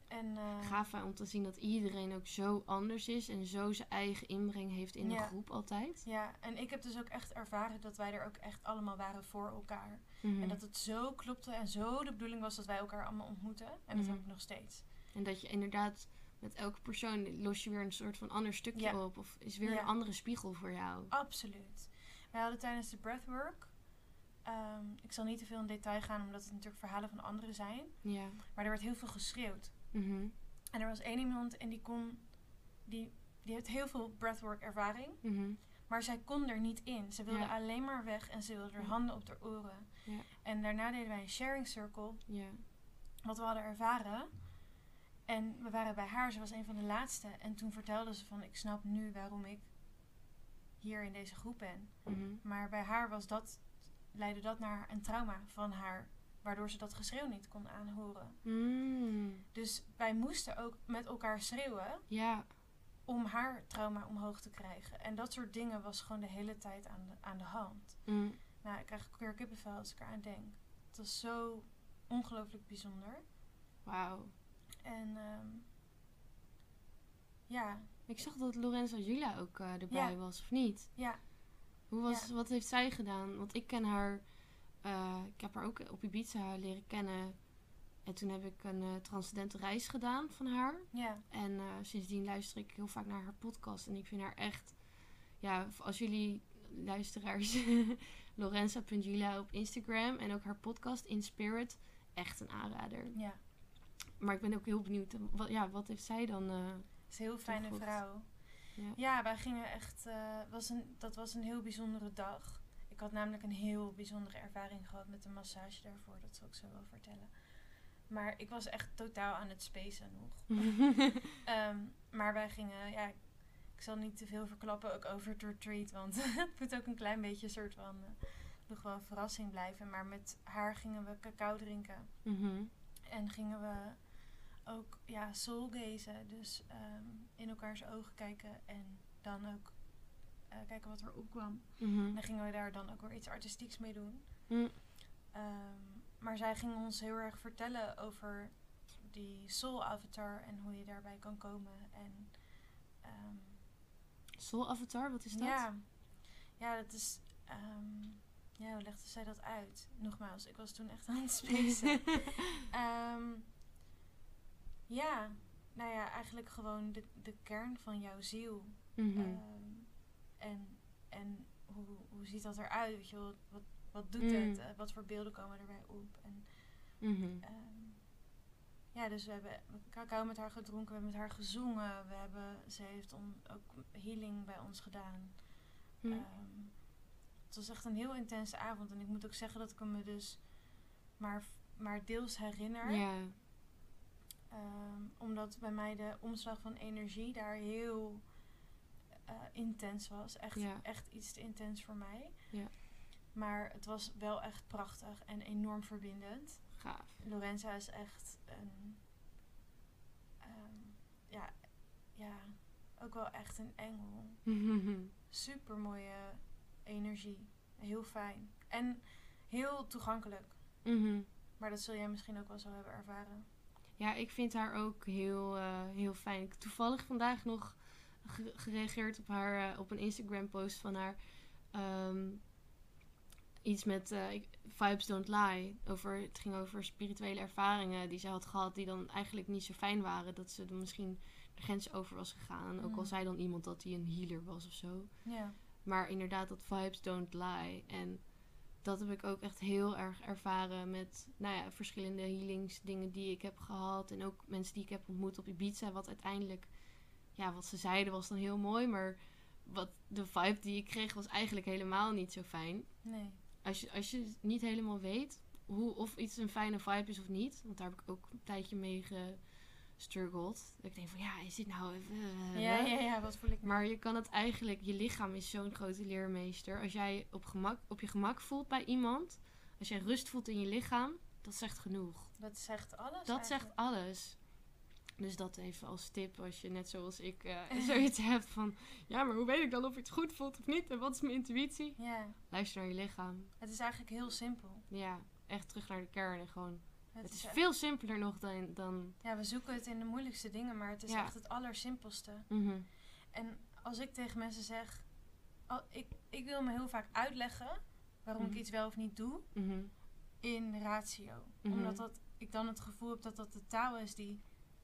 En eh, Gaaf om te zien dat iedereen ook zo anders is en zo zijn eigen inbreng heeft in de groep altijd. ja, en ik heb dus ook echt ervaren dat wij er ook echt allemaal waren voor elkaar. Mhm. En dat het zo klopte en zo de bedoeling was dat wij elkaar allemaal ontmoeten. En dat Mhm. heb ik nog steeds. En dat je inderdaad met elke persoon los je weer een soort van ander stukje Ja. op. Of is weer Ja. een andere spiegel voor jou. Absoluut. Wij hadden tijdens de breathwork. ehm, ik zal niet te veel in detail gaan, omdat het natuurlijk verhalen van anderen zijn. Ja. Maar er werd heel veel geschreeuwd. Mhm. En er was één iemand en die kon. Die, die heeft heel veel breathwork ervaring. Mhm. Maar zij kon er niet in. Ze wilde Ja. alleen maar weg en ze wilde haar handen op haar oren. Ja. En daarna deden wij een sharing circle. Ja. Wat we hadden ervaren. En we waren bij haar. Ze was een van de laatste. En toen vertelde ze van... Ik snap nu waarom ik hier in deze groep ben. Mhm. Maar bij haar was dat, leidde dat naar een trauma van haar, waardoor ze dat geschreeuw niet kon aanhoren. Mm. Dus wij moesten ook met elkaar schreeuwen Ja. om haar trauma omhoog te krijgen. En dat soort dingen was gewoon de hele tijd aan de, aan de hand. Mm. Nou, ik krijg weer kippenvel als ik eraan denk. Het was zo ongelooflijk bijzonder. Wauw. En ehm, ja, Ik zag dat Lorenza Julia ook eh, erbij Ja. was, of niet? ja, Hoe was, Wat heeft zij gedaan? Want ik ken haar... eh, ik heb haar ook op Ibiza leren kennen. En toen heb ik een eh, transcendente reis gedaan van haar. ja, En sindsdien luister ik heel vaak naar haar podcast. En ik vind haar echt... Ja, als jullie luisteraars... Lorenza.julia op Instagram. En ook haar podcast In Spirit. Echt een aanrader. ja. Maar ik ben ook heel benieuwd. eh, Wat, ja, wat heeft zij dan... Het is een heel fijne vrouw. Ja. Ja, wij gingen echt. eh, was een, dat was een heel bijzondere dag. Ik had namelijk een heel bijzondere ervaring gehad met een massage daarvoor. Dat zal ik zo wel vertellen. Maar ik was echt totaal aan het spacen nog. *laughs* Ehm, maar wij gingen, ja, ik zal niet te veel verklappen ook over het retreat. Want *laughs* het moet ook een klein beetje een soort van eh, nog wel een verrassing blijven. Maar met haar gingen we cacao drinken. Mhm. En gingen we ook ja, soulgazen. Dus ehm, in elkaars ogen kijken en dan ook eh, kijken wat er opkwam. En dan gingen we daar dan ook weer iets artistieks mee doen. Mm. Ehm, maar zij ging ons heel erg vertellen over die soul avatar en hoe je daarbij kan komen. En ehm, Soul Avatar, wat is dat? ja, ja, dat is. ehm, ja, hoe legde zij dat uit? Nogmaals, ik was toen echt aan het spacen. *laughs* Ehm, ja, nou ja, eigenlijk gewoon de, de kern van jouw ziel. Mhm. Ehm, en en hoe, hoe ziet dat eruit? Weet je, wat, wat doet Mm. het? Eh, wat voor beelden komen erbij op? En, Mhm. Ja, dus we hebben cacao met haar gedronken, we hebben met haar gezongen. We hebben, ze heeft on, ook healing bij ons gedaan. Mm. Ehm, het was echt een heel intense avond. En ik moet ook zeggen dat ik me dus maar, maar deels herinner. ja. Ehm, omdat bij mij de omslag van energie daar heel eh, intens was. Echt, Ja. echt iets te intens voor mij. Ja. Maar het was wel echt prachtig en enorm verbindend. Gaaf. Lorenza is echt een... ehm, ja, ja, ook wel echt een engel. *laughs* Super mooie energie. Heel fijn. En heel toegankelijk. Mhm. Maar dat zul jij misschien ook wel zo hebben ervaren. Ja, ik vind haar ook heel, eh, heel fijn. Ik heb toevallig vandaag nog ge- gereageerd op haar eh, op een Instagram post van haar. Ehm, iets met eh, Vibes Don't Lie. Over, het ging over spirituele ervaringen die ze had gehad, die dan eigenlijk niet zo fijn waren. Dat ze dan misschien de grens over was gegaan. Ook al Mm. zei dan iemand dat hij een healer was of zo. Maar inderdaad, dat vibes don't lie. En dat heb ik ook echt heel erg ervaren met nou ja, verschillende healingsdingen die ik heb gehad. En ook mensen die ik heb ontmoet op Ibiza. Wat uiteindelijk, ja, wat ze zeiden was dan heel mooi. Maar wat de vibe die ik kreeg was eigenlijk helemaal niet zo fijn. Nee. Als je, als je niet helemaal weet hoe, of iets een fijne vibe is of niet. Want daar heb ik ook een tijdje mee gestruggeld. Dat ik denk van, ja, is dit nou even... eh, Ja, ja, ja, wat voel ik nou? maar je kan het eigenlijk, je lichaam is zo'n grote leermeester. Als jij op, gemak, op je gemak voelt bij iemand, Als jij rust voelt in je lichaam, dat zegt genoeg. Dat zegt alles. Dat zegt alles. Dus dat even als tip als je net zoals ik eh, *laughs* zoiets hebt van... Ja, maar hoe weet ik dan of iets goed voelt of niet? En wat is mijn intuïtie? Ja, Luister naar je lichaam. het is eigenlijk heel simpel. Ja, echt terug naar de kern en gewoon... Het, Het is echt- veel simpeler nog dan... dan Ja, we zoeken het in de moeilijkste dingen, maar het is Ja. echt het allersimpelste. mhm. En als ik tegen mensen zeg, al, ik, ik wil me heel vaak uitleggen waarom Mhm. ik iets wel of niet doe Mhm. in ratio. Mhm. Omdat dat, ik dan het gevoel heb dat dat de taal is die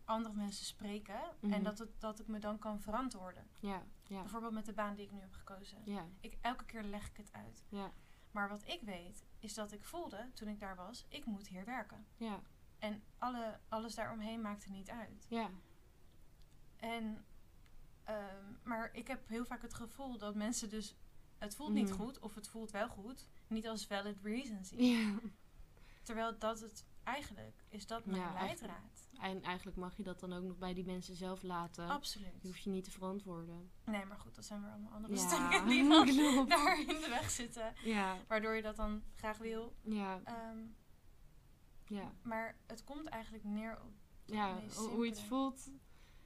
andere mensen spreken. Mhm. En dat, het, dat ik me dan kan verantwoorden. Ja, ja, Bijvoorbeeld met de baan die ik nu heb gekozen. ja, Ik, elke keer leg ik het uit. ja, Maar wat ik weet, is dat ik voelde toen ik daar was, ik moet hier werken. ja, En alle, alles daaromheen maakte niet uit. ja. En, ehm, maar ik heb heel vaak het gevoel dat mensen dus, het voelt niet Mhm. goed of het voelt wel goed, niet als valid reason zien. ja. Terwijl dat het eigenlijk is dat mijn Ja, leidraad. En eigenlijk mag je dat dan ook nog bij die mensen zelf laten. Absoluut. Je hoeft je niet te verantwoorden. Nee, maar goed, dat zijn weer allemaal andere Ja, stukken *laughs* die dan daar in de weg zitten. Ja, Waardoor je dat dan graag wil. ja, Ehm, ja. maar het komt eigenlijk neer op Ja, hoe je het voelt.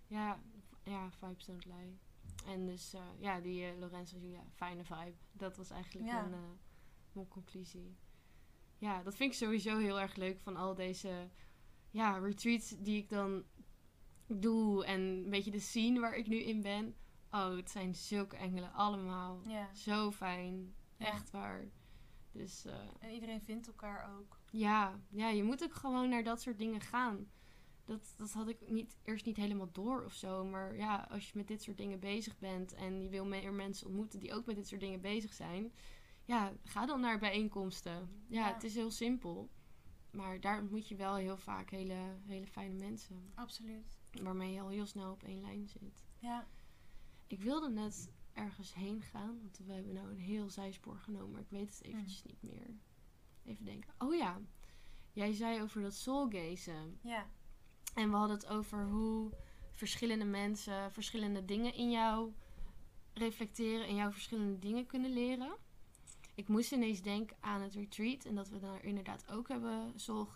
Ja, ja, vibes don't lie. En dus, eh, ja, die eh, Lorenzo Julia, fijne vibe. Dat was eigenlijk Ja. mijn, eh, mijn conclusie. Ja, dat vind ik sowieso heel erg leuk van al deze ja, retreats die ik dan doe. En een beetje de scene waar ik nu in ben. Oh, het zijn zulke engelen allemaal. Ja. Zo fijn. Ja. Echt waar. Dus eh, En iedereen vindt elkaar ook. ja, ja, je moet ook gewoon naar dat soort dingen gaan. Dat, dat had ik niet, eerst niet helemaal door of zo. Maar ja, als je met dit soort dingen bezig bent en je wil meer mensen ontmoeten die ook met dit soort dingen bezig zijn. Ja, ga dan naar bijeenkomsten. Ja, Ja. het is heel simpel. Maar daar ontmoet je wel heel vaak hele, hele fijne mensen. Absoluut. Waarmee je al heel snel op één lijn zit. Ja. Ik wilde net ergens heen gaan. Want we hebben nou een heel zijspoor genomen. Maar ik weet het eventjes niet meer. Even denken. Oh ja. Jij zei over dat soulgazen. Ja. En we hadden het over hoe verschillende mensen verschillende dingen in jou reflecteren. En jou verschillende dingen kunnen leren. Ik moest ineens denken aan het retreat. En dat we daar inderdaad ook hebben soul.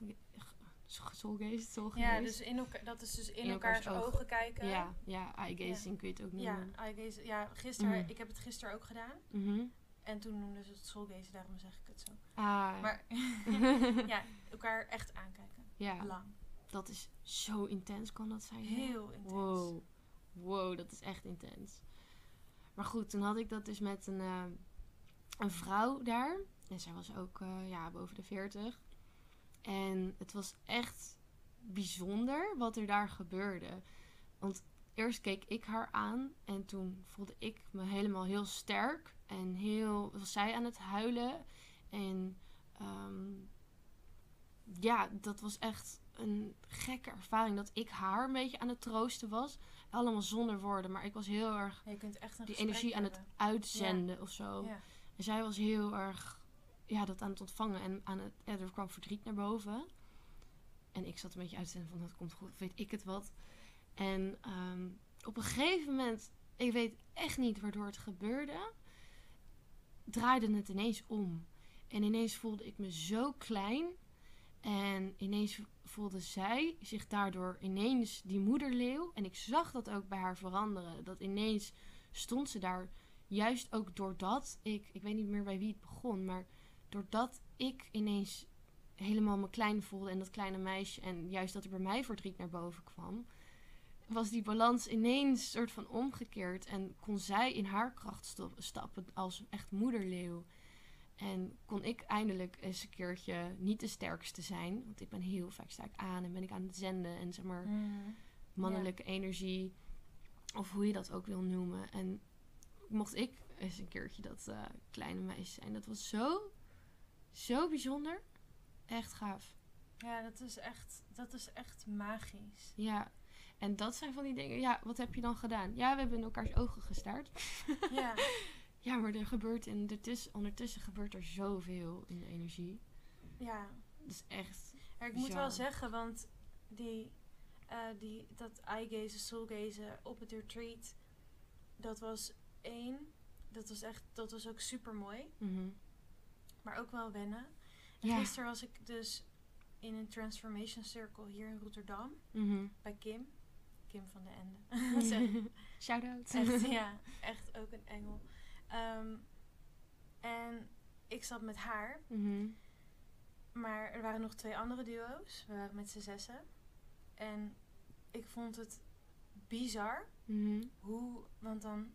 Ja, dus in elkaar, dat is dus in, In elkaars, elkaars ogen kijken. Ja, ja, eye-gazing kun je het ook Ja, noemen. eye gaze- ja gisteren, Mhm. ik heb het gisteren ook gedaan. Mhm. En toen noemden ze het soulgazen, daarom zeg ik het zo. Ah, Maar *laughs* *laughs* ja, elkaar echt aankijken. ja, Lang. dat is zo intens kan dat zijn. hè? Heel intens. Wow. Wow, dat is echt intens. Maar goed, toen had ik dat dus met een, eh, een vrouw daar. En zij was ook eh, ja, boven de 40. En het was echt bijzonder wat er daar gebeurde. Want eerst keek ik haar aan en toen voelde ik me helemaal heel sterk. En heel, was zij aan het huilen. En ehm, ja, dat was echt een gekke ervaring. Dat ik haar een beetje aan het troosten was. Allemaal zonder woorden, maar ik was heel erg Ja, je kunt echt een die energie aan het uitzenden of zo. Ja. En zij was heel erg ja, dat aan het ontvangen. En aan het, er kwam verdriet naar boven. En ik zat een beetje uit te van dat komt goed, weet ik het wat. En ehm, op een gegeven moment, ik weet echt niet waardoor het gebeurde, draaide het ineens om. En ineens voelde ik me zo klein. En ineens voelde zij zich daardoor ineens die moederleeuw. En ik zag dat ook bij haar veranderen. Dat ineens stond ze daar juist ook doordat ik, ik weet niet meer bij wie het begon, maar doordat ik ineens helemaal me klein voelde en dat kleine meisje en juist dat er bij mij verdriet naar boven kwam, was die balans ineens soort van omgekeerd en kon zij in haar kracht stappen als echt moederleeuw. En kon ik eindelijk eens een keertje niet de sterkste zijn, want ik ben heel vaak sta ik aan en ben ik aan het zenden en zeg maar Mhm. mannelijke energie. Of hoe je dat ook wil noemen. En mocht ik eens een keertje dat eh, kleine meisje zijn. Dat was zo, zo bijzonder. Echt gaaf. Ja, dat is echt, dat is echt magisch. Ja. En dat zijn van die dingen. Ja, wat heb je dan gedaan? Ja, we hebben in elkaars ogen gestaard. Ja, *laughs* Ja, maar er gebeurt in de tuss- ondertussen gebeurt er zoveel in de energie. ja. Dat is echt. Ja, ik moet wel zeggen, want die, eh, die, dat eye-gazen, soul-gazen op het retreat, dat was één. Dat was echt, dat was ook super mooi. mhm, Maar ook wel wennen. En Ja. Gisteren was ik dus in een transformation circle hier in Rotterdam. Mhm. Bij Kim. Kim van de Ende. *laughs* *laughs* Zeg, Shout-out. echt, *laughs* ja, echt ook een engel. Ehm, en ik zat met haar. Mhm. Maar er waren nog twee andere duo's. We waren met z'n zessen. En ik vond het bizar hoe, want dan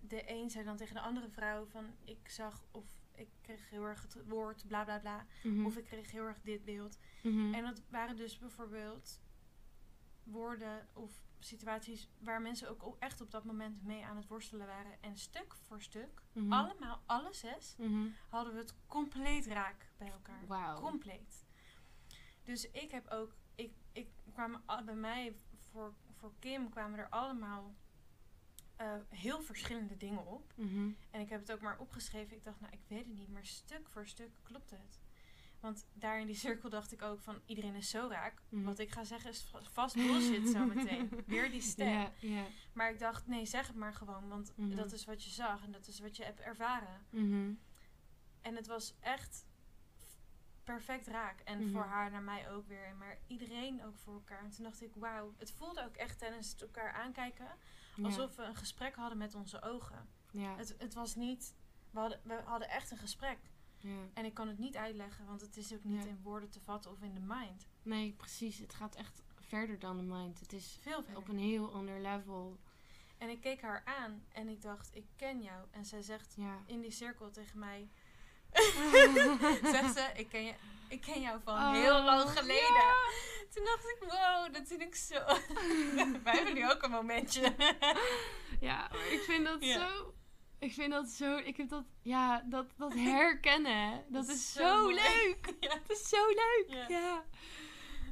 de, een zei dan tegen de andere vrouw van ik zag of ik kreeg heel erg het woord bla bla bla Mhm. of ik kreeg heel erg dit beeld. Mhm. En dat waren dus bijvoorbeeld woorden of situaties waar mensen ook echt op dat moment mee aan het worstelen waren. En stuk voor stuk, Mhm. allemaal, alle zes, hadden we het compleet raak bij elkaar. Wauw. Compleet. Dus ik heb ook, ik, ik kwam bij mij voor, voor Kim kwamen er allemaal eh, heel verschillende dingen op. Mhm. En ik heb het ook maar opgeschreven. Ik dacht, nou, ik weet het niet, maar stuk voor stuk klopt het. Want daar in die cirkel dacht ik ook van iedereen is zo raak. Mhm. Wat ik ga zeggen is va- vast bullshit zometeen. *laughs* Weer die stem. Maar ik dacht, nee, zeg het maar gewoon. Want Mhm. dat is wat je zag en dat is wat je hebt ervaren. En het was echt perfect raak. En voor haar naar mij ook weer. Maar iedereen ook voor elkaar. En toen dacht ik, wauw. Het voelde ook echt tijdens het elkaar aankijken. Alsof we een gesprek hadden met onze ogen. Ja. Het, het was niet... We hadden, we hadden echt een gesprek. ja. En ik kan het niet uitleggen. Want het is ook niet Ja. in woorden te vatten of in de mind. Nee, precies. Het gaat echt verder dan de mind. Het is Veel verder. op een heel ander level. En ik keek haar aan. En ik dacht, ik ken jou. En zij zegt Ja. in die cirkel tegen mij... *laughs* *laughs* zegt ze, ik ken, je, ik ken jou van Oh, heel lang geleden. ja. Toen dacht ik, wow, dat vind ik zo... *laughs* Wij hebben nu ook een momentje. *laughs* Ja, ik vind dat Ja. zo. Ik vind dat zo. Ik heb dat. Ja, dat, dat herkennen. Dat, Dat is zo, leuk. ja. Het is zo leuk. Ja.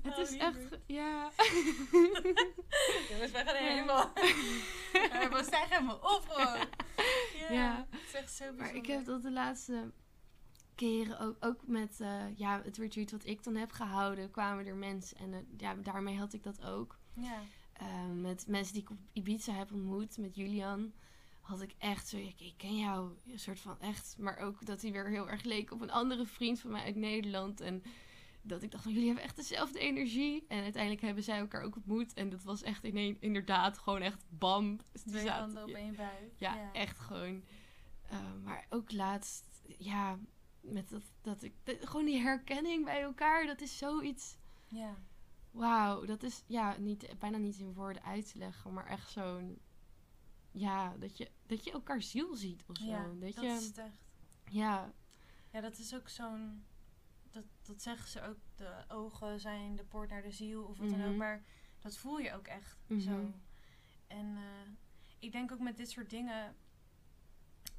Het Oh, is echt. Ja. Jongens, wij gaan helemaal... *laughs* we stijgen helemaal op gewoon. Ja, Ja. Het is echt zo bijzonder. Maar ik heb dat de laatste keren ook, ook met eh, ja, het retreat wat ik dan heb gehouden, kwamen er mensen. En eh, ja, daarmee had ik dat ook. Ja. Eh, met mensen die ik op Ibiza heb ontmoet, met Julian, had ik echt zo, ik, ik ken jou, een soort van echt. Maar ook dat hij weer heel erg leek op een andere vriend van mij uit Nederland. En dat ik dacht van, jullie hebben echt dezelfde energie. En uiteindelijk hebben zij elkaar ook ontmoet. En dat was echt ineen, inderdaad gewoon echt bam. Die Twee zaten- handen op ja, één buik. ja, echt gewoon. maar ook laatst, ja, met dat, dat ik, gewoon die herkenning bij elkaar, dat is zoiets. Ja. Wauw, dat is ja, niet, bijna niet in woorden uit te leggen, maar echt zo'n. Ja, dat je, dat je elkaar ziel ziet of zo. Ja, dat, dat je, is het echt. ja, Ja, dat is ook zo'n. Dat, dat zeggen ze ook. De ogen zijn de poort naar de ziel of wat dan ook. Mhm. Maar dat voel je ook echt Mhm. zo. En eh, ik denk ook met dit soort dingen.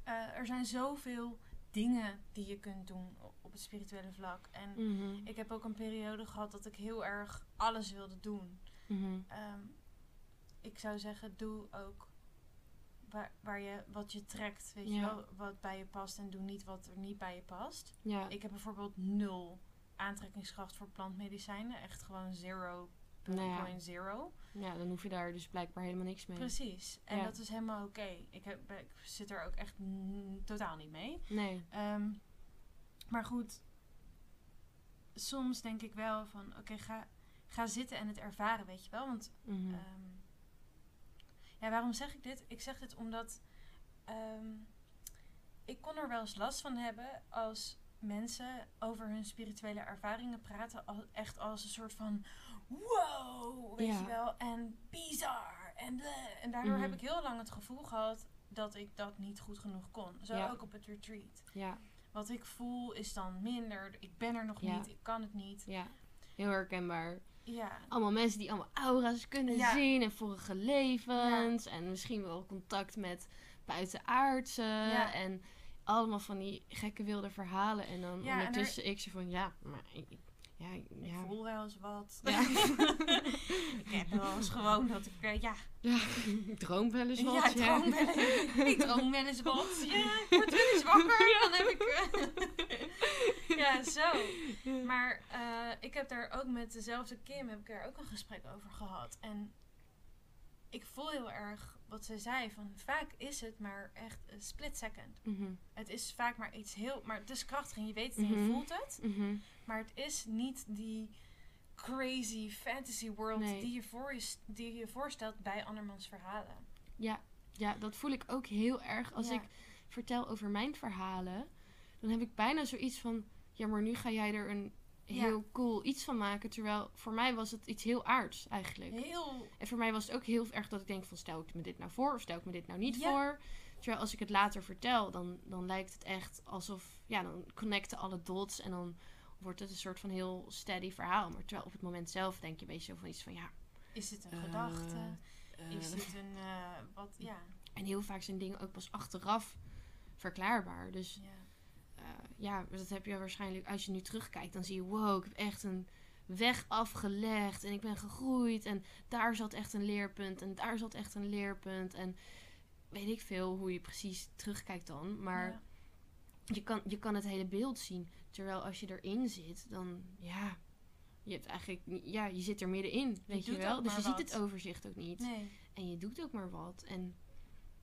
eh, er zijn zoveel dingen die je kunt doen op het spirituele vlak. En mhm, ik heb ook een periode gehad dat ik heel erg alles wilde doen. mhm, Ehm, ik zou zeggen, doe ook waar, waar je, wat je trekt. Weet je wel, wat bij je past en doe niet wat er niet bij je past. ja, Ik heb bijvoorbeeld nul aantrekkingskracht voor plantmedicijnen. Echt gewoon zero. Nou ja. Ja, dan hoef je daar dus blijkbaar helemaal niks mee. Precies. En Ja. dat is helemaal oké. Ik, heb- ik zit er ook echt totaal niet mee. Nee, Ehm, maar goed, soms denk ik wel van oké, ga, ga zitten en het ervaren, weet je wel. Want mhm, Ehm, ja, waarom zeg ik dit? Ik zeg dit omdat ehm, ik kon er wel eens last van hebben als mensen over hun spirituele ervaringen praten, al, echt als een soort van wow, weet Ja. je wel, en bizar en bleh. En daardoor Mhm. heb ik heel lang het gevoel gehad dat ik dat niet goed genoeg kon. Zo Ja. ook op het retreat. ja, Wat ik voel is dan minder. Ik ben er nog Ja. niet. Ik kan het niet. ja, heel herkenbaar. Ja. allemaal mensen die allemaal aura's kunnen zien en vorige levens en misschien wel contact met buitenaardse en allemaal van die gekke wilde verhalen en dan Ja, en er- ondertussen ik zo van ja, maar ik- ja, ik- ja, voel wel eens wat. Ja. *laughs* ik heb wel eens gewoon dat ik, eh, ja, ja, ik droom wel eens wat. ja, ik droom wel eens, ik droom wel eens wat. Ja, ik word wel eens wakker. Dan heb ik, eh, *laughs* ja, zo. Maar eh, ik heb daar ook met dezelfde Kim, heb ik daar ook een gesprek over gehad. En ik voel heel erg wat ze zei, van vaak is het maar echt een split second. Mhm. Het is vaak maar iets heel, maar het is krachtig en je weet het en je Mhm. voelt het. Mhm. Maar het is niet die crazy fantasy world Nee. die, je voor je, die je voorstelt bij andermans verhalen. Ja, ja, dat voel ik ook heel erg. Als Ja. ik vertel over mijn verhalen, dan heb ik bijna zoiets van... Ja, maar nu ga jij er een Ja. heel cool iets van maken. Terwijl voor mij was het iets heel aards eigenlijk. Heel, En voor mij was het ook heel erg dat ik denk van... Stel ik me dit nou voor of stel ik me dit nou niet Ja. voor? Terwijl als ik het later vertel, dan, dan lijkt het echt alsof... Ja, dan connecten alle dots en dan wordt het een soort van heel steady verhaal. Maar terwijl op het moment zelf denk je een beetje zo van iets van... Ja, is het een eh, gedachte? eh, Is het een, eh, wat, ja. En heel vaak zijn dingen ook pas achteraf verklaarbaar. Dus ja. eh, ja, dat heb je waarschijnlijk als je nu terugkijkt. Dan zie je, wow, ik heb echt een weg afgelegd. En ik ben gegroeid. En daar zat echt een leerpunt. En daar zat echt een leerpunt. En weet ik veel hoe je precies terugkijkt dan. Maar Ja. je, kan, je kan het hele beeld zien. Terwijl als je erin zit, dan ja... Je hebt eigenlijk, ja, je zit er middenin, weet je, wel. Dus je ziet het overzicht ook niet. Nee. En je doet ook maar wat. En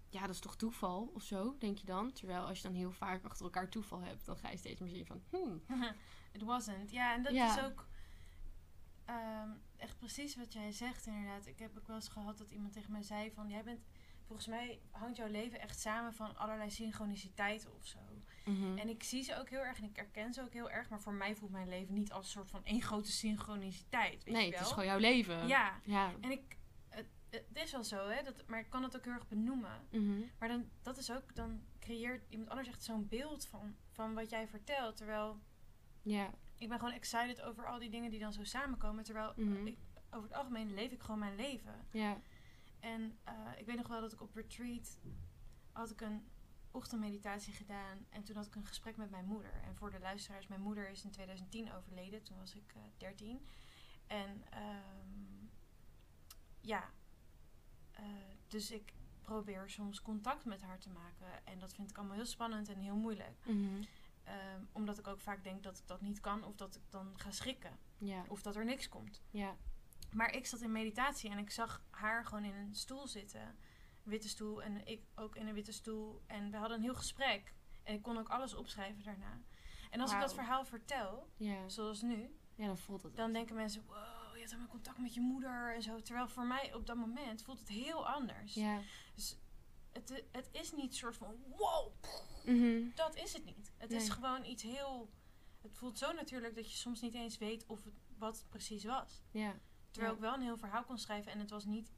ja, dat is toch toeval of zo, denk je dan? Terwijl als je dan heel vaak achter elkaar toeval hebt, dan ga je steeds meer zien van, hmm, *laughs* It wasn't. Ja, en dat Ja. is ook ehm, echt precies wat jij zegt inderdaad. Ik heb ook wel eens gehad dat iemand tegen mij zei van... Jij bent, volgens mij hangt jouw leven echt samen van allerlei synchroniciteiten of zo. Mhm. En ik zie ze ook heel erg en ik herken ze ook heel erg. Maar voor mij voelt mijn leven niet als een soort van één grote synchroniciteit. Weet nee, je wel? het is gewoon jouw leven. Ja, Ja. en ik... Het, het is wel zo, hè. Dat, maar ik kan het ook heel erg benoemen. Mhm. Maar dan, dat is ook... Dan creëert iemand anders echt zo'n beeld van, van wat jij vertelt. Terwijl Ja. ik ben gewoon excited over al die dingen die dan zo samenkomen. Terwijl Mhm. ik, over het algemeen leef ik gewoon mijn leven. Ja. En eh, ik weet nog wel dat ik op retreat had ik een ochtendmeditatie gedaan. En toen had ik een gesprek met mijn moeder. En voor de luisteraars, mijn moeder is in 2010 overleden. Toen was ik eh 13. En ehm, ja, eh, dus ik probeer soms contact met haar te maken. En dat vind ik allemaal heel spannend en heel moeilijk. Mhm. Ehm, omdat ik ook vaak denk dat ik dat niet kan. Of dat ik dan ga schrikken. Ja. Of dat er niks komt. Ja. Maar ik zat in meditatie en ik zag haar gewoon in een stoel zitten. Witte stoel en ik ook in een witte stoel. En we hadden een heel gesprek. En ik kon ook alles opschrijven daarna. En als ik dat verhaal vertel, Ja. zoals nu, Ja, dan voelt het. dan denken mensen: wow, je hebt helemaal contact met je moeder en zo. Terwijl voor mij op dat moment voelt het heel anders. Ja. Dus het, het is niet soort van: wow, Mhm. dat is het niet. Het is gewoon iets heel. Het voelt zo natuurlijk dat je soms niet eens weet of het, wat het precies was. Ja. Terwijl ik wel een heel verhaal kon schrijven en het was niet,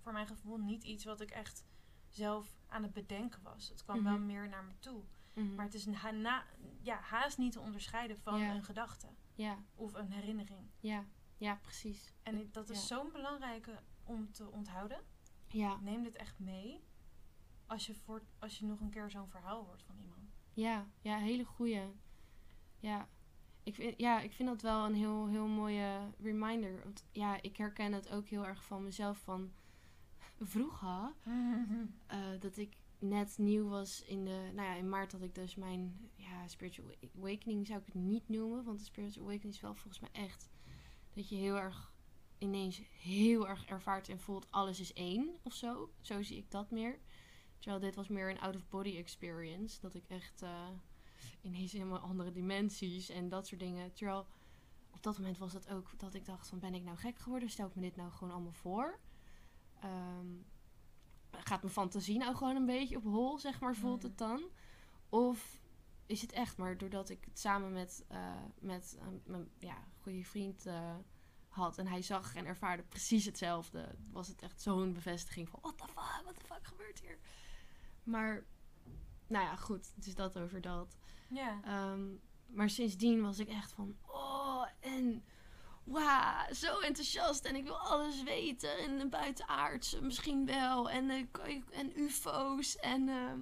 voor mijn gevoel, niet iets wat ik echt zelf aan het bedenken was. Het kwam wel Mhm. meer naar me toe. Mhm. Maar het is een ha- na- ja, haast niet te onderscheiden van Ja. een gedachte Ja. of een herinnering. Ja. Ja, precies. En ik- dat is zo'n belangrijke om te onthouden. Ja. Neem dit echt mee als je, voor, als je nog een keer zo'n verhaal hoort van iemand. Ja, ja, hele goeie. Ja. Ik vind, ja, ik vind dat wel een heel, heel mooie reminder. Want ja, ik herken het ook heel erg van mezelf van vroeger. *laughs* eh, dat ik net nieuw was in de... Nou ja, in maart had ik dus mijn ja, spiritual awakening, zou ik het niet noemen. Want de spiritual awakening is wel volgens mij echt dat je heel erg ineens heel erg ervaart en voelt alles is één of zo. Zo zie ik dat meer. Terwijl dit was meer een out-of-body experience. Dat ik echt eh, ineens helemaal andere dimensies en dat soort dingen. Terwijl op dat moment was het ook dat ik dacht van ben ik nou gek geworden? Stel ik me dit nou gewoon allemaal voor? Ehm, gaat mijn fantasie nou gewoon een beetje op hol, zeg maar, voelt het dan? Of is het echt maar doordat ik het samen met, eh, met eh, mijn ja, goede vriend eh, had en hij zag en ervaarde precies hetzelfde, was het echt zo'n bevestiging van what the fuck, what the fuck gebeurt hier? Maar, nou ja, goed, dus dat over dat. Ja. Ehm, maar sindsdien was ik echt van, oh, en wauw, zo enthousiast en ik wil alles weten en de buitenaardse misschien wel en, eh, en ufo's en ehm,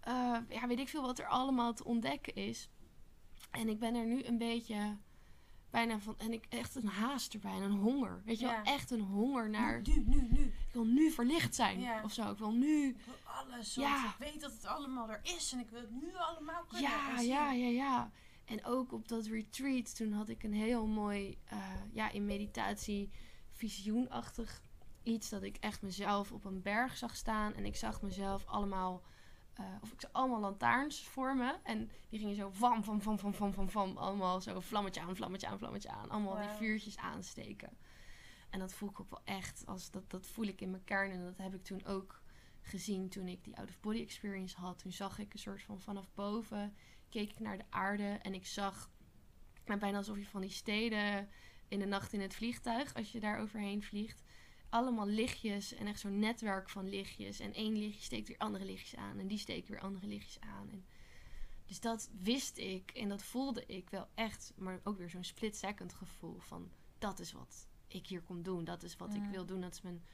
eh, ja, weet ik veel wat er allemaal te ontdekken is. En ik ben er nu een beetje bijna van, en ik echt een haast erbij en een honger, weet je Ja. wel, echt een honger naar, Nu, nu, nu. ik wil nu verlicht zijn Ja. of zo, ik wil nu Ik wil alles, want Ja. ik weet dat het allemaal er is en ik wil het nu allemaal kunnen. Ja, ja, ja, ja. En ook op dat retreat, toen had ik een heel mooi, eh, ja, in meditatie, visioenachtig iets dat ik echt mezelf op een berg zag staan. En ik zag mezelf allemaal, eh, of ik zag allemaal lantaarns voor me. En die gingen zo van, van, van, van, van, van, van. Allemaal zo vlammetje aan, vlammetje aan, vlammetje aan. Allemaal die vuurtjes aansteken. En dat voel ik ook wel echt. Als dat, dat voel ik in mijn kern. En dat heb ik toen ook gezien toen ik die out-of-body experience had. Toen zag ik een soort van vanaf boven, keek ik naar de aarde. En ik zag bijna alsof je van die steden in de nacht in het vliegtuig, als je daar overheen vliegt. Allemaal lichtjes en echt zo'n netwerk van lichtjes. En één lichtje steekt weer andere lichtjes aan. En die steekt weer andere lichtjes aan. En dus dat wist ik en dat voelde ik wel echt. Maar ook weer zo'n split-second gevoel van... dat is wat ik hier kom doen. Dat is wat ik wil doen. Dat is mijn,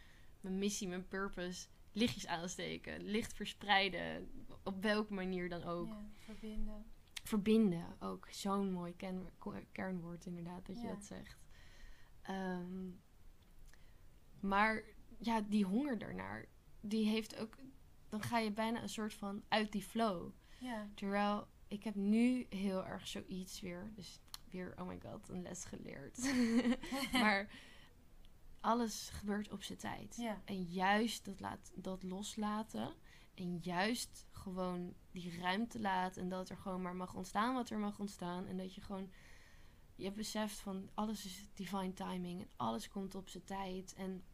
mijn missie, mijn purpose. Lichtjes aansteken, licht verspreiden. Op welke manier dan ook. Ja, verbinden. Verbinden, ook zo'n mooi ken- kernwoord inderdaad dat je dat zegt. Ehm, maar ja, die honger daarnaar, die heeft ook... Dan ga je bijna een soort van uit die flow. Ja. Terwijl ik heb nu heel erg zoiets weer. Dus weer, oh my god, een les geleerd. *laughs* maar alles gebeurt op zijn tijd. Ja. En juist dat, laat, dat loslaten. En juist gewoon die ruimte laten. En dat er gewoon maar mag ontstaan wat er mag ontstaan. En dat je gewoon je beseft van alles is divine timing. En alles komt op zijn tijd. En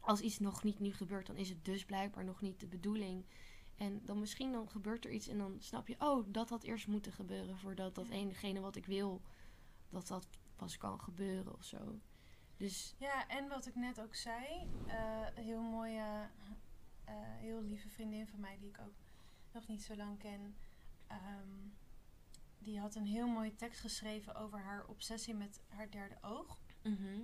als iets nog niet nu gebeurt, dan is het dus blijkbaar nog niet de bedoeling. En dan misschien dan gebeurt er iets en dan snap je, oh, dat had eerst moeten gebeuren voordat dat Ja. enigene wat ik wil, dat dat pas kan gebeuren of zo. Dus Ja, en wat ik net ook zei, eh, een heel mooie, eh, heel lieve vriendin van mij die ik ook nog niet zo lang ken, ehm, die had een heel mooie tekst geschreven over haar obsessie met haar derde oog. mhm,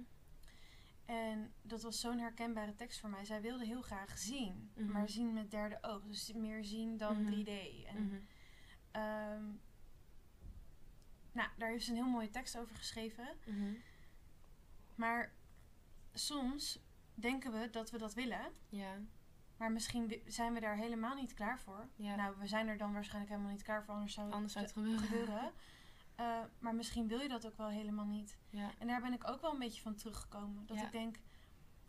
En dat was zo'n herkenbare tekst voor mij. Zij wilde heel graag zien, Mhm. maar zien met derde oog. Dus meer zien dan Mhm. 3D. En, mhm, ehm, nou, daar heeft ze een heel mooie tekst over geschreven. Maar soms denken we dat we dat willen. ja, Maar misschien zijn we daar helemaal niet klaar voor. ja. Nou, we zijn er dan waarschijnlijk helemaal niet klaar voor, anders zou het anders zou het gebeuren. gebeuren. Eh, maar misschien wil je dat ook wel helemaal niet. Ja, En daar ben ik ook wel een beetje van teruggekomen. Dat Ja. ik denk,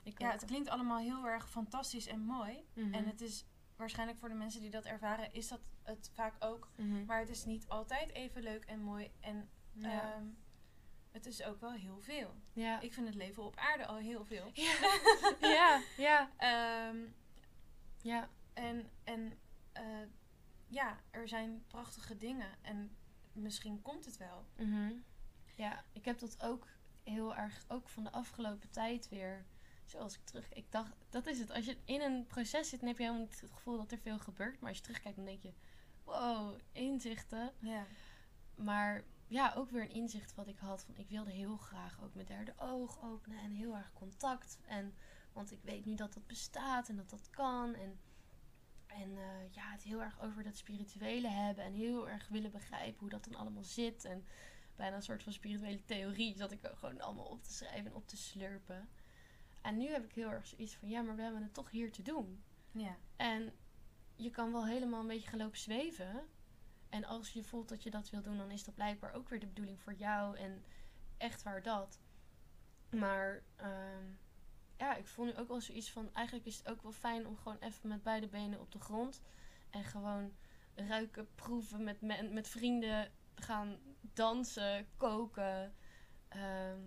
ik ja, het klinkt allemaal heel erg fantastisch en mooi. Mhm, En het is waarschijnlijk voor de mensen die dat ervaren, is dat het vaak ook. mhm. Maar het is niet altijd even leuk en mooi. En ja. ehm, het is ook wel heel veel. ja. Ik vind het leven op aarde al heel veel. ja, ja, ja, *laughs* Ehm, ja, En, en eh, ja, er zijn prachtige dingen. En misschien komt het wel. mhm. ja. Ik heb dat ook heel erg, ook van de afgelopen tijd weer. Zoals ik terug, ik dacht, dat is het. Als je in een proces zit, dan heb je helemaal niet het gevoel dat er veel gebeurt. Maar als je terugkijkt, dan denk je, wow, inzichten. Ja. Maar ja, ook weer een inzicht wat ik had. Van ik wilde heel graag ook mijn derde oog openen. En heel erg contact. En, want ik weet nu dat dat bestaat en dat dat kan. En, en eh, ja, het heel erg over dat spirituele hebben. En heel erg willen begrijpen hoe dat dan allemaal zit. En bijna een soort van spirituele theorie zat ik ook gewoon allemaal op te schrijven en op te slurpen. En nu heb ik heel erg zoiets van, ja, maar we hebben het toch hier te doen. Ja. En je kan wel helemaal een beetje gaan lopen zweven. En als je voelt dat je dat wil doen, dan is dat blijkbaar ook weer de bedoeling voor jou. En echt waar dat. Maar ehm, ja, ik voel nu ook wel zoiets van... Eigenlijk is het ook wel fijn om gewoon even met beide benen op de grond... En gewoon ruiken, proeven, met, men, met vrienden gaan dansen, koken. ehm,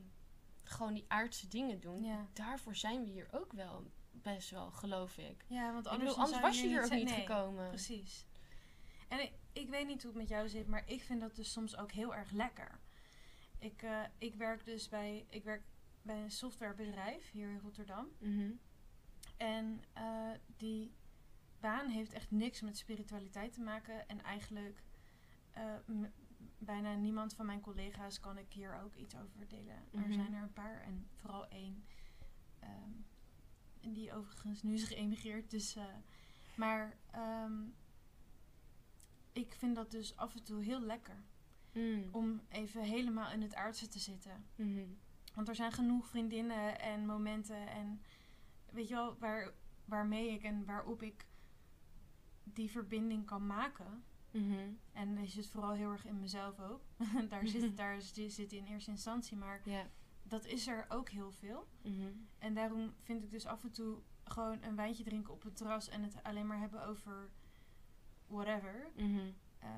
gewoon die aardse dingen doen. Ja. Daarvoor zijn we hier ook wel best wel, geloof ik. Ja, want Ik anders, bedoel, was je hier ook niet nee, gekomen. Precies. En ik, ik weet niet hoe het met jou zit, maar ik vind dat dus soms ook heel erg lekker. Ik, eh, ik werk dus bij, ik werk bij een softwarebedrijf hier in Rotterdam. Mhm. En eh, die baan heeft echt niks met spiritualiteit te maken. En eigenlijk m- bijna niemand van mijn collega's kan ik hier ook iets over. Mhm. Er zijn er een paar en vooral één. ehm, die overigens nu *laughs* is geëmigreerd. Dus, maar ehm, ik vind dat dus af en toe heel lekker. Mm. Om even helemaal in het aardse te zitten. Mhm. Want er zijn genoeg vriendinnen en momenten en weet je wel, waar, waarmee ik en waarop ik die verbinding kan maken. Mhm. En die zit vooral heel erg in mezelf ook. *laughs* daar, zit, *laughs* daar zit in eerste instantie. Maar dat is er ook heel veel. Mhm. En daarom vind ik dus af en toe gewoon een wijntje drinken op het terras en het alleen maar hebben over whatever. Mhm. eh,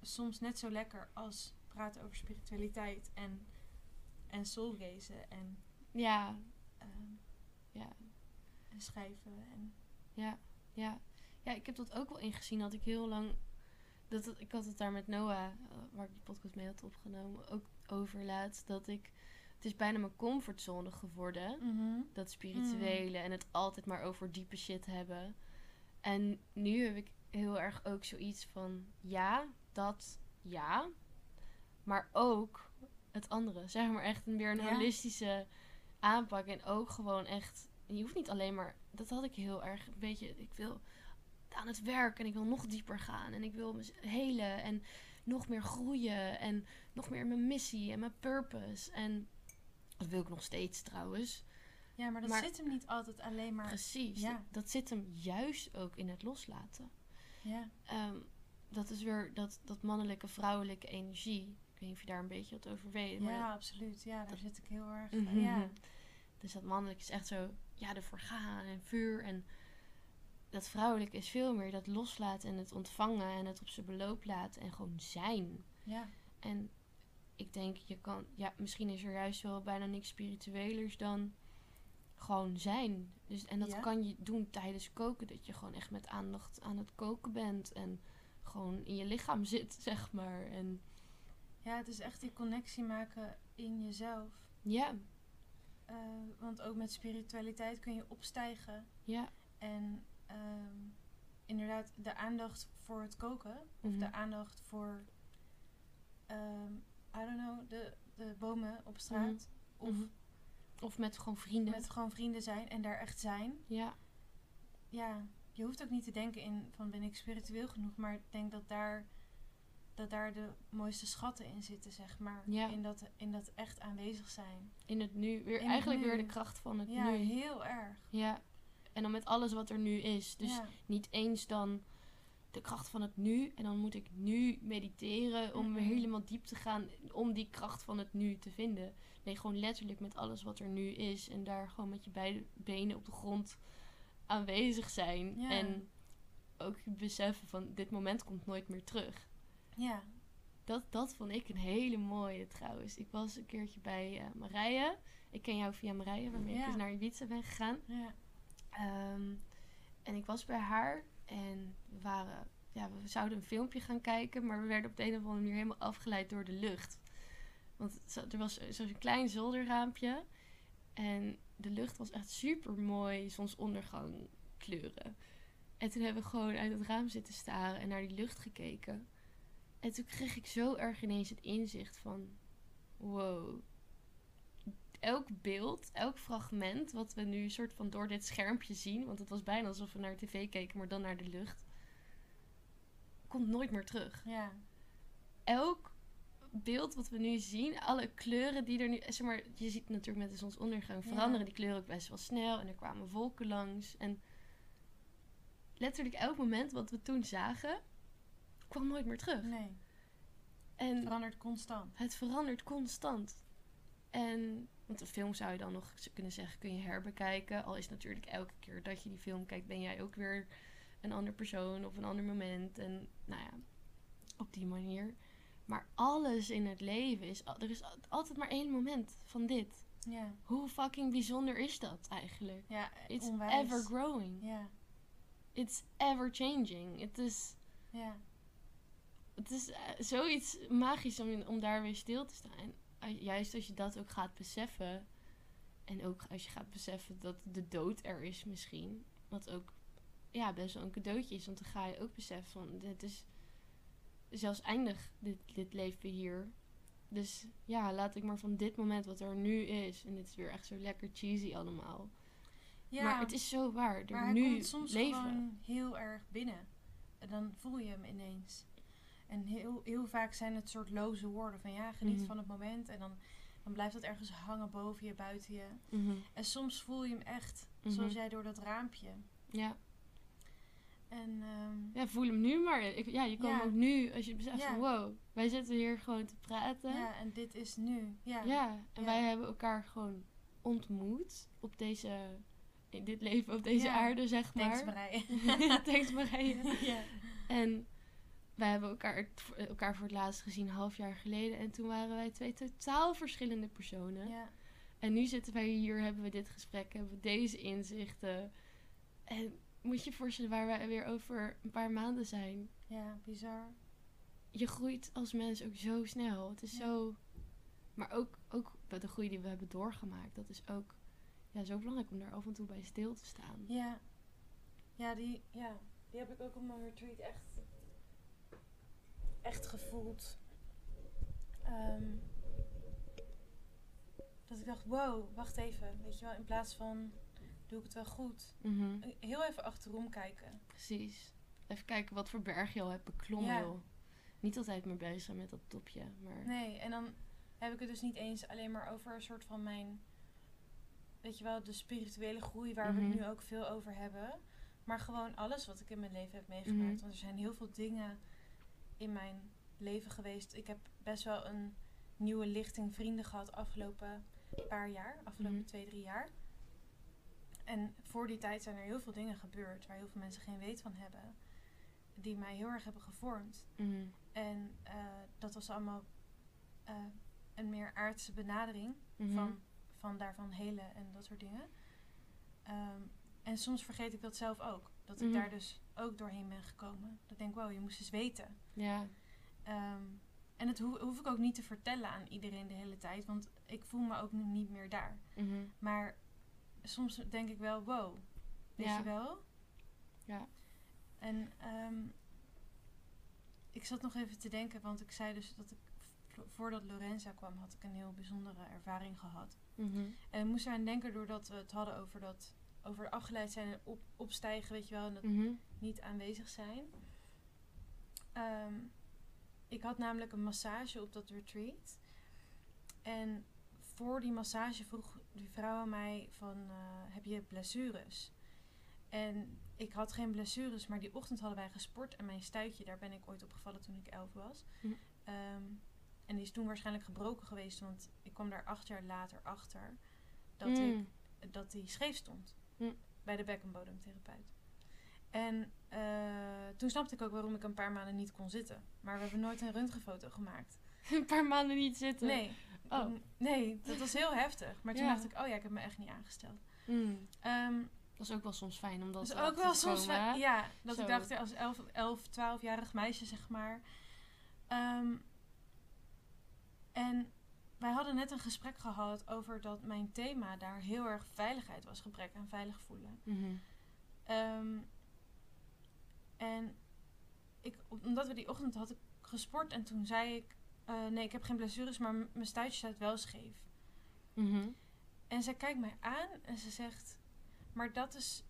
soms net zo lekker als praten over spiritualiteit en, en soulgazen en, Ja, ehm, ja, en schrijven. En, ja, ja. Ja, ik heb dat ook wel ingezien. Dat ik heel lang... Dat ik had het daar met Noah, eh, waar ik die podcast mee had opgenomen, ook over laatst. Dat ik... Het is bijna mijn comfortzone geworden. Dat spirituele en het altijd maar over diepe shit hebben. En nu heb ik heel erg ook zoiets van... Ja, dat, ja. Maar ook het andere. *laughs* Zeg maar echt een, weer een Ja. holistische aanpak. En ook gewoon echt... Je hoeft niet alleen maar... Dat had ik heel erg een beetje... Ik wil aan het werk en ik wil nog dieper gaan. En ik wil me helen en nog meer groeien. En nog meer mijn missie en mijn purpose. En dat wil ik nog steeds trouwens. Ja, maar dat Maar- zit hem niet altijd alleen maar... Precies. ja. Dat, dat zit hem juist ook in het loslaten. Ja, Ehm, dat is weer dat, dat mannelijke, vrouwelijke energie. Ik weet niet of je daar een beetje wat over weet. Maar ja absoluut. Ja, daar dat- zit ik heel erg... Mhm. Ja, Dus dat mannelijk is echt zo, ja, ervoor gaan en vuur. En dat vrouwelijke is veel meer dat loslaten en het ontvangen en het op zijn beloop laten en gewoon zijn. ja, En ik denk, je kan, ja, misschien is er juist wel bijna niks spirituelers dan gewoon zijn. Dus, en dat Ja. kan je doen tijdens koken, dat je gewoon echt met aandacht aan het koken bent en gewoon in je lichaam *laughs* zit, zeg maar. En ja, het is echt die connectie maken in jezelf. ja, Eh, want ook met spiritualiteit kun je opstijgen. ja. En ehm, inderdaad, de aandacht voor het koken. Of mhm, de aandacht voor, ehm, I don't know, de, de bomen op straat. Of mhm. Of met gewoon vrienden. met gewoon vrienden zijn en daar echt zijn. Ja, Ja, je hoeft ook niet te denken in van ben ik spiritueel genoeg. Maar ik denk dat daar, dat daar de mooiste schatten in zitten, zeg maar. Ja. In, dat, in dat echt aanwezig zijn. in het nu. Weer, In eigenlijk nu. weer de kracht van het Ja, nu. heel erg. Ja. En dan met alles wat er nu is. Dus ja. niet eens dan de kracht van het nu. En dan moet ik nu mediteren om helemaal diep te gaan om die kracht van het nu te vinden. Nee, gewoon letterlijk met alles wat er nu is. En daar gewoon met je beide benen op de grond aanwezig zijn. Ja. En ook beseffen van dit moment komt nooit meer terug. ja. Dat, dat vond ik een hele mooie trouwens. Ik was een keertje bij eh, Marije. Ik ken jou via Marije, waarmee Ja. ik dus naar Ibiza ben gegaan. ja. Ehm, en ik was bij haar en we waren, ja, we zouden een filmpje gaan kijken, maar we werden op de een of andere manier helemaal afgeleid door de lucht. Want er was zo'n klein zolderraampje en de lucht was echt super mooi, zonsondergang kleuren. En toen hebben we gewoon uit het raam zitten staren en naar die lucht gekeken. En toen kreeg ik zo erg ineens het inzicht van, wow, elk beeld, elk fragment wat we nu soort van door dit schermpje zien, want het was bijna alsof we naar tv keken, maar dan naar de lucht, komt nooit meer terug. ja. Elk beeld wat we nu zien, alle kleuren die er nu, zeg maar, je ziet natuurlijk met de zonsondergang Ja. veranderen die kleuren ook best wel snel en er kwamen wolken langs en letterlijk elk moment wat we toen zagen, kwam nooit meer terug. Nee, En verandert constant. het verandert constant. En, want een film zou je dan nog kunnen zeggen, kun je herbekijken. Al is natuurlijk elke keer dat je die film kijkt, ben jij ook weer een ander persoon of een ander moment. En nou ja, op die manier. Maar alles in het leven is, er is al- altijd maar één moment van dit. Ja, Hoe fucking bijzonder is dat eigenlijk? ja It's onwijs. ever growing. Ja, It's ever changing. Het is, ja, het is eh, zoiets magisch om, om daar weer stil te staan. Juist als je dat ook gaat beseffen. En ook als je gaat beseffen dat de dood er is misschien. Wat ook ja, best wel een cadeautje is. Want dan ga je ook beseffen van dit is zelfs eindig dit, dit leven hier. Dus ja, laat ik maar van dit moment wat er nu is. En dit is weer echt zo lekker cheesy allemaal. ja. maar het is zo waar. Er maar nu komt soms leven. gewoon heel erg binnen. En dan voel je hem ineens. En heel, heel vaak zijn het soort loze woorden van ja, geniet Mhm. van het moment. En dan, dan blijft dat ergens hangen boven je, buiten je. Mhm. En soms voel je hem echt, Mhm. zoals jij door dat raampje. Ja. En ehm, Ja, voel hem nu maar. Ik, ja, je kan Ja. ook nu, als je beseft Ja. van wow, wij zitten hier gewoon te praten. ja, en dit is nu. Ja. Ja, en wij hebben elkaar gewoon ontmoet op deze, in dit leven, op deze Ja. aarde, zeg maar. *laughs* Thanks Marije. Thanks *laughs* Marije. ja. En wij hebben elkaar, elkaar voor het laatst gezien een half jaar geleden. En toen waren wij twee totaal verschillende personen. ja. En nu zitten wij hier, hebben we dit gesprek, hebben we deze inzichten. En moet je je voorstellen waar wij weer over een paar maanden zijn. Ja, bizar. Je groeit als mens ook zo snel. Het is Ja. zo... Maar ook, ook de groei die we hebben doorgemaakt. Dat is ook ja, zo belangrijk om daar af en toe bij stil te staan. Ja. Ja, die, ja, die heb ik ook op mijn retreat echt, echt gevoeld. Ehm, dat ik dacht, wow, wacht even. Weet je wel, in plaats van, doe ik het wel goed? Mhm, Heel even achterom kijken. Precies. Even kijken wat voor berg je al hebt beklommen, Ja. Niet altijd meer bezig zijn met dat topje, maar... Nee, en dan heb ik het dus niet eens alleen maar over een soort van mijn, weet je wel, de spirituele groei waar we Mhm. het nu ook veel over hebben. Maar gewoon alles wat ik in mijn leven heb meegemaakt. Mhm. Want er zijn heel veel dingen in mijn leven geweest. Ik heb best wel een nieuwe lichting vrienden gehad afgelopen paar jaar, afgelopen Mhm. twee, drie jaar. En voor die tijd zijn er heel veel dingen gebeurd waar heel veel mensen geen weet van hebben. Die mij heel erg hebben gevormd. Mhm, En eh, dat was allemaal eh, een meer aardse benadering mhm. van, van daarvan helen en dat soort dingen. Ehm, en soms vergeet ik dat zelf ook. Dat ik Mhm. daar dus ook doorheen ben gekomen. Dat ik denk, wow, je moest eens weten. Ja, Ehm, en dat hoef, hoef ik ook niet te vertellen aan iedereen de hele tijd. Want ik voel me ook nu niet meer daar. mhm. Maar soms denk ik wel, wow. Weet Ja. je wel? Ja. En ehm, ik zat nog even te denken, want ik zei dus dat ik voordat Lorenza kwam, had ik een heel bijzondere ervaring gehad. Mhm. En ik moest eraan denken doordat we het hadden over dat over afgeleid zijn en op, opstijgen, weet je wel, en dat Mhm. niet aanwezig zijn. Ehm, ik had namelijk een massage op dat retreat. En voor die massage vroeg die vrouw aan mij van, eh, heb je blessures? En ik had geen blessures, maar die ochtend hadden wij gesport. En mijn stuitje, daar ben ik ooit op gevallen toen ik elf was. Hm. Ehm, en die is toen waarschijnlijk gebroken geweest, want ik kwam daar acht jaar later achter dat ik Mm. dat die scheef stond Hm. bij de bekkenbodemtherapeut. En eh, toen snapte ik ook waarom ik een paar maanden niet kon zitten. Maar we hebben nooit een röntgenfoto gemaakt. *laughs* een paar maanden niet zitten. Nee. Oh. Nee, dat was heel heftig. Maar toen Ja. dacht ik, oh ja, ik heb me echt niet aangesteld. Mm. Ehm Dat is ook wel soms fijn om dat dat is ook wel soms... hè? Ja, dat Zo. ik dacht als 11, 11 12-jarig meisje, zeg maar. Ehm, en wij hadden net een gesprek gehad over dat mijn thema daar heel erg veiligheid was. Gebrek aan veilig voelen. Mhm. Ehm, en ik, omdat we die ochtend had ik gesport en toen zei ik... eh, nee, ik heb geen blessures, maar mijn stuitje staat wel scheef. Mhm. En zij kijkt mij aan en ze zegt... Maar dat is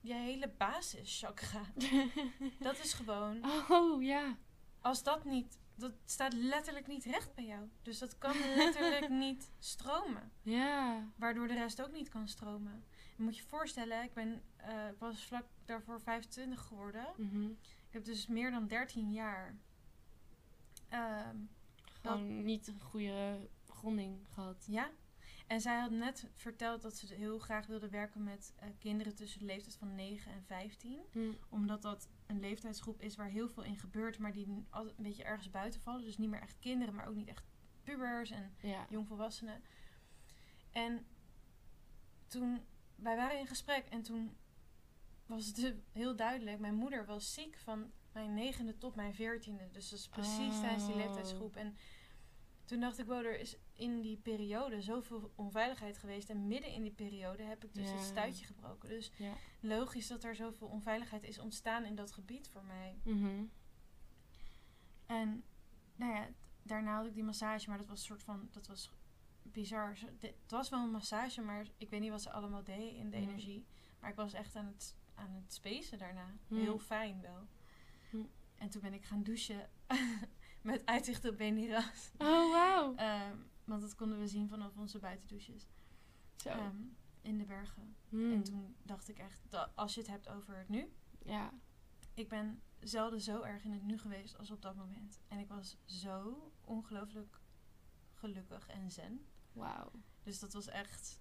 je hele basischakra. *laughs* Dat is gewoon... oh, ja. Als dat niet... Dat staat letterlijk niet recht bij jou. Dus dat kan letterlijk *laughs* niet stromen. Ja. Waardoor de rest ook niet kan stromen. Je moet je voorstellen, ik ben eh, ik was vlak daarvoor 25 geworden. Mhm. Ik heb dus meer dan 13 jaar. ehm, Gewoon niet een goede gronding gehad. ja. En zij had net verteld dat ze heel graag wilde werken met eh, kinderen tussen de leeftijd van 9 en 15. Hm. Omdat dat een leeftijdsgroep is waar heel veel in gebeurt, maar die een beetje ergens buiten vallen. Dus niet meer echt kinderen, maar ook niet echt pubers en Ja. jongvolwassenen. En toen, wij waren in gesprek en toen was het heel duidelijk. Mijn moeder was ziek van mijn negende tot mijn veertiende. Dus dat is precies tijdens die Oh. leeftijdsgroep. En toen dacht ik, wow, er is in die periode zoveel onveiligheid geweest. En midden in die periode heb ik dus Ja. het stuitje gebroken. Dus Ja. logisch dat er zoveel onveiligheid is ontstaan in dat gebied voor mij. Mhm. En nou ja, daarna had ik die massage, maar dat was een soort van, dat was bizar. Het was wel een massage, maar ik weet niet wat ze allemaal deden in de Mm. energie. Maar ik was echt aan het, aan het spacen daarna. Mm. Heel fijn wel. Mm. En toen ben ik gaan douchen *laughs* met uitzicht op Beniras. Oh. Ehm, want dat konden we zien vanaf onze buitendouches. Zo. Ehm, in de bergen. Hm. En toen dacht ik echt, da- als je het hebt over het nu, Ja. ik ben zelden zo erg in het nu geweest als op dat moment. En ik was zo ongelooflijk gelukkig en zen. Wauw. Dus dat was echt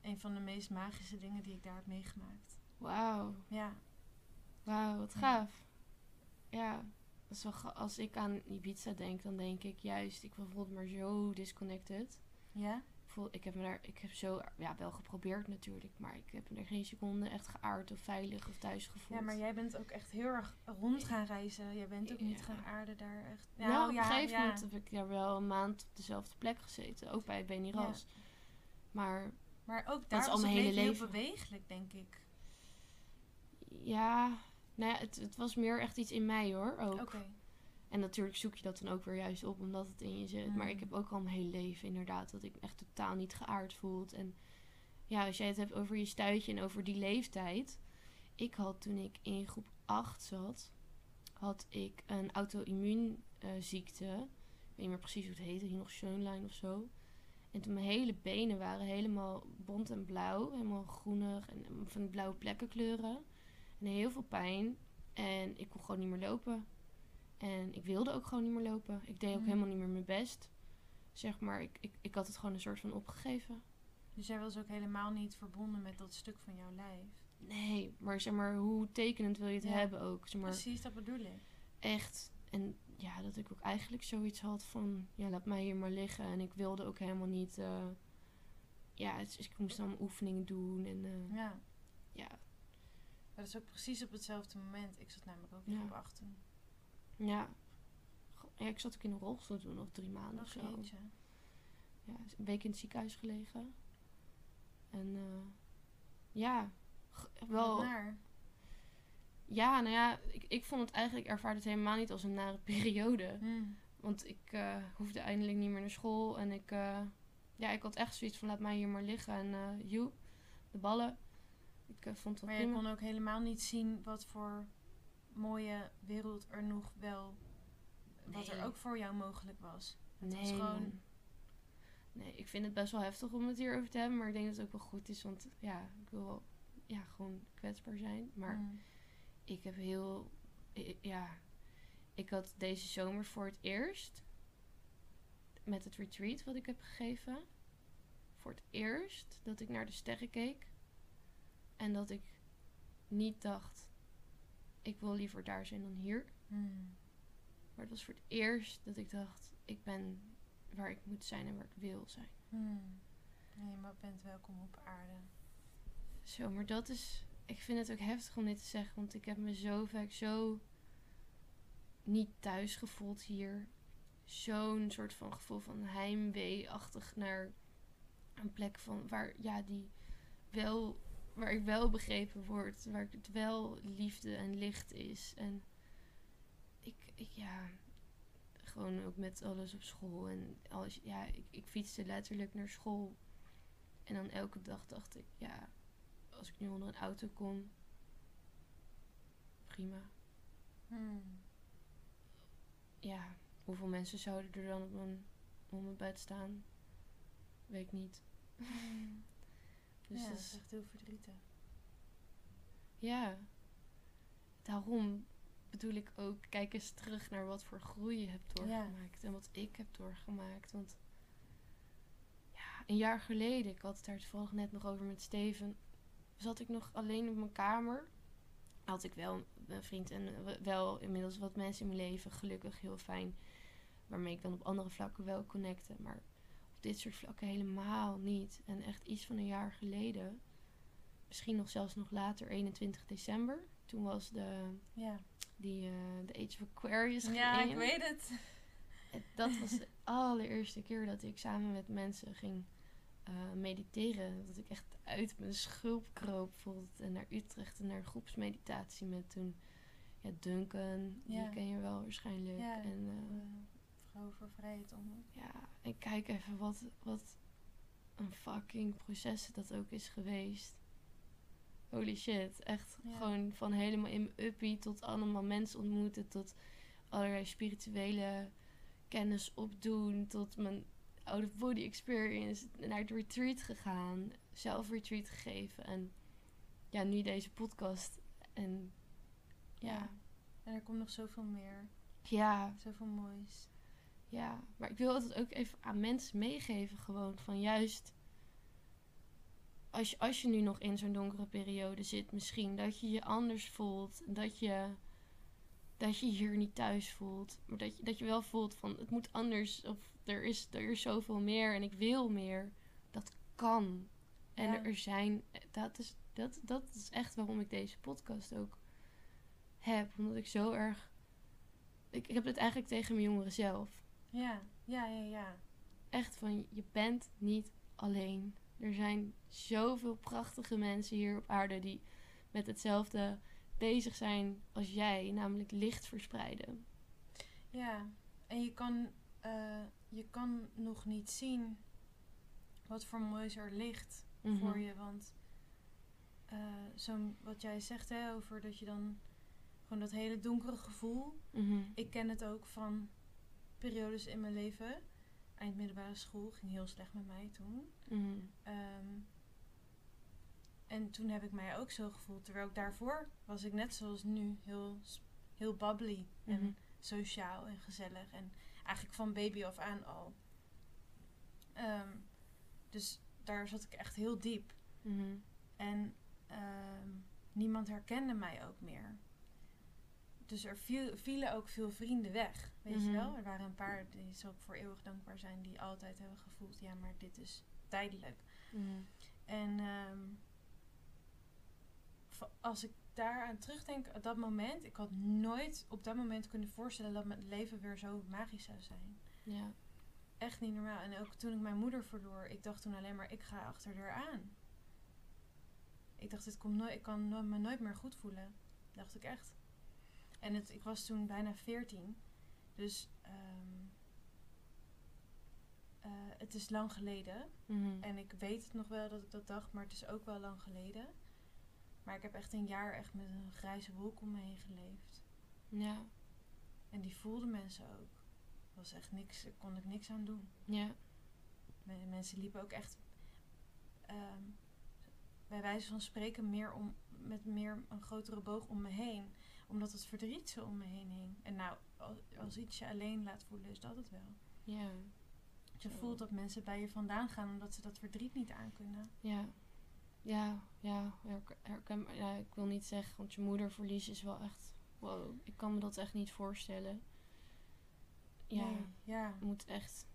een van de meest magische dingen die ik daar heb meegemaakt. Wauw. Ja, Wauw, wat gaaf. Ja, dat is als ik aan Ibiza denk, dan denk ik juist, ik voel me maar zo disconnected. ja, Ik, voel, ik heb me daar, ik heb zo, ja, wel geprobeerd natuurlijk, maar ik heb me er geen seconde echt geaard of veilig of thuis gevoeld. ja, maar jij bent ook echt heel erg rond gaan reizen. Jij bent ook niet gaan aarden daar echt. nou, op ja, een gegeven ja. moment heb ik daar wel een maand op dezelfde plek gezeten, ook bij Beniras. Maar Maar ook is daar al was het mijn hele leven heel bewegelijk, denk ik. ja, nou ja, het, het was meer echt iets in mij hoor, ook. Oké. En natuurlijk zoek je dat dan ook weer juist op, omdat het in je zit. Maar Mm. ik heb ook al mijn hele leven inderdaad dat ik me echt totaal niet geaard voelt. En ja, als jij het hebt over je stuitje en over die leeftijd. Ik had toen ik in groep 8 zat, had ik een auto-immuunziekte. ik weet niet meer precies hoe het heette, hier nog Schoenlein of zo. En toen mijn hele benen waren helemaal bont en blauw, helemaal groenig en van die blauwe plekkenkleuren. En heel veel pijn. En ik kon gewoon niet meer lopen. En ik wilde ook gewoon niet meer lopen. Ik deed ook Mm. helemaal niet meer mijn best. Zeg maar, ik, ik, ik had het gewoon een soort van opgegeven. Dus jij was ook helemaal niet verbonden met dat stuk van jouw lijf. Nee, maar zeg maar, hoe tekenend wil je het Ja. hebben ook? Zeg maar, Precies, dat bedoel ik. echt. En ja, dat ik ook eigenlijk zoiets had van, ja, laat mij hier maar liggen. En ik wilde ook helemaal niet, eh, ja, ik moest dan oefeningen doen. En eh, Ja. ja, Maar dat is ook precies op hetzelfde moment. Ik zat namelijk ook in Ja. groep 8 toen. ja. Go- ja, ik zat ook in een rolstoel toen, nog drie maanden of zo. jeetje. ja, een week in het ziekenhuis gelegen. En eh, ja, wel. Ja, nou ja, ik, ik vond het eigenlijk, ik ervaarde het helemaal niet als een nare *laughs* periode. Hm. Want ik eh, hoefde eindelijk niet meer naar school. En ik, eh, ja, ik had echt zoiets van laat mij hier maar liggen. En joe, de ballen. Ik eh, vond het Maar je kon ook helemaal niet zien wat voor mooie wereld er nog wel... Wat Nee. er ook voor jou mogelijk was. Het nee, was gewoon... Nee, ik vind het best wel heftig om het hierover te hebben. Maar ik denk dat het ook wel goed is. Want ja, ik wil wel ja, gewoon kwetsbaar zijn. Maar Hm. ik heb heel. Ja. Ik had deze zomer voor het eerst. Met het retreat wat ik heb gegeven. Voor het eerst dat ik naar de sterren keek. En dat ik niet dacht. Ik wil liever daar zijn dan hier. Hm. Maar het was voor het eerst dat ik dacht. Ik ben waar ik moet zijn en waar ik wil zijn. Nee, maar bent welkom op aarde. Zo, maar dat is. Ik vind het ook heftig om dit te zeggen, want ik heb me zo vaak zo niet thuis gevoeld hier. Zo'n soort van gevoel van heimwee-achtig naar een plek van waar, ja, die wel, waar ik wel begrepen word, waar het wel liefde en licht is. En ik, ik ja, gewoon ook met alles op school en alles, ja, ik, ik fietste letterlijk naar school. En dan elke dag dacht ik, ja, als ik nu onder een auto kom, prima. Hm. Ja, hoeveel mensen zouden er dan op mijn, op mijn bed staan? Weet ik niet. Dus ja, dat is, echt heel verdrietig. ja, daarom bedoel ik ook, kijk eens terug naar wat voor groei je hebt Ja. doorgemaakt. En wat ik heb doorgemaakt. Want ja, een jaar geleden, ik had het daar toevallig net nog over met Steven, zat ik nog alleen op mijn kamer. Had ik wel een vriend en wel inmiddels wat mensen in mijn leven, gelukkig heel fijn. Waarmee ik dan op andere vlakken wel connecte. Maar dit soort vlakken helemaal niet. En echt iets van een jaar geleden, misschien nog zelfs nog later, 21 december. Toen was de, Ja, die, eh, de Age of Aquarius ja ik weet het. Dat was de *laughs* allereerste keer dat ik samen met mensen ging eh, mediteren. Dat ik echt uit mijn schulp kroop bijvoorbeeld. En naar Utrecht en naar groepsmeditatie met toen ja, Duncan. Ja. Die ken je wel waarschijnlijk. Ja, En eh, voor Vrijheid om. ja, en kijk even wat, wat een fucking proces dat ook is geweest. Holy shit. Echt Ja. gewoon van helemaal in mijn uppie tot allemaal mensen ontmoeten. Tot allerlei spirituele kennis opdoen. Tot mijn out of body experience. Naar het retreat gegaan. Zelf retreat gegeven. En ja, nu deze podcast. En Ja. En er komt nog zoveel meer. Ja, Zoveel moois. Ja. Maar ik wil het ook even aan mensen meegeven gewoon. Van juist... Als je, als je nu nog in zo'n donkere periode zit misschien. Dat je je anders voelt. Dat je... Dat je hier niet thuis voelt. Maar dat je, dat je wel voelt van het moet anders. Of er is, er is zoveel meer en ik wil meer. Dat kan. En Ja. er zijn... Dat is, dat, dat is echt waarom ik deze podcast ook heb. Omdat ik zo erg... Ik, ik heb het eigenlijk tegen mijn jongeren zelf. Ja, ja, ja, ja. Echt van, je bent niet alleen. Er zijn zoveel prachtige mensen hier op aarde die met hetzelfde bezig zijn als jij. Namelijk licht verspreiden. Ja, en je kan, eh, je kan nog niet zien wat voor moois er ligt Mhm. voor je. Want eh, zo'n wat jij zegt hè, over dat je dan gewoon dat hele donkere gevoel. Mhm. Ik ken het ook van periodes in mijn leven. Eind middelbare school ging heel slecht met mij toen. Mhm. Ehm, en toen heb ik mij ook zo gevoeld. Terwijl ik daarvoor was ik net zoals nu heel, heel bubbly Mhm. en sociaal en gezellig. En eigenlijk van baby af aan al. Ehm, dus daar zat ik echt heel diep. Mhm. En ehm, niemand herkende mij ook meer. Dus er viel- vielen ook veel vrienden weg. Weet Mhm. je wel? Er waren een paar die zal ik voor eeuwig dankbaar zijn, die altijd hebben gevoeld: ja, maar dit is tijdelijk. Mhm. En ehm, als ik daaraan terugdenk, op dat moment, ik had nooit op dat moment kunnen voorstellen dat mijn leven weer zo magisch zou zijn. Ja. Echt niet normaal. En ook toen ik mijn moeder verloor, ik dacht toen alleen maar, ik ga achter haar aan. Ik dacht, dit komt nooit, ik kan me nooit meer goed voelen. Dacht ik echt. En het, ik was toen bijna 14. Dus ehm, eh, het is lang geleden. Mhm. En ik weet het nog wel dat ik dat dacht, maar het is ook wel lang geleden. Maar ik heb echt een jaar echt met een grijze wolk om me heen geleefd. Ja. En die voelden mensen ook. was echt niks, daar kon ik niks aan doen. Ja. Me- Mensen liepen ook echt ehm, bij wijze van spreken meer om, met meer een grotere boog om me heen. Omdat het verdriet zo om me heen hing. En nou, als, als iets je alleen laat voelen, is dat het wel. Ja. Je voelt dat mensen bij je vandaan gaan omdat ze dat verdriet niet aankunnen. Ja. Ja, ja, herken, ja, ik wil niet zeggen, want je moeder verliezen is wel echt, wow, ik kan me dat echt niet voorstellen. Ja, Nee, ja. het moet echt,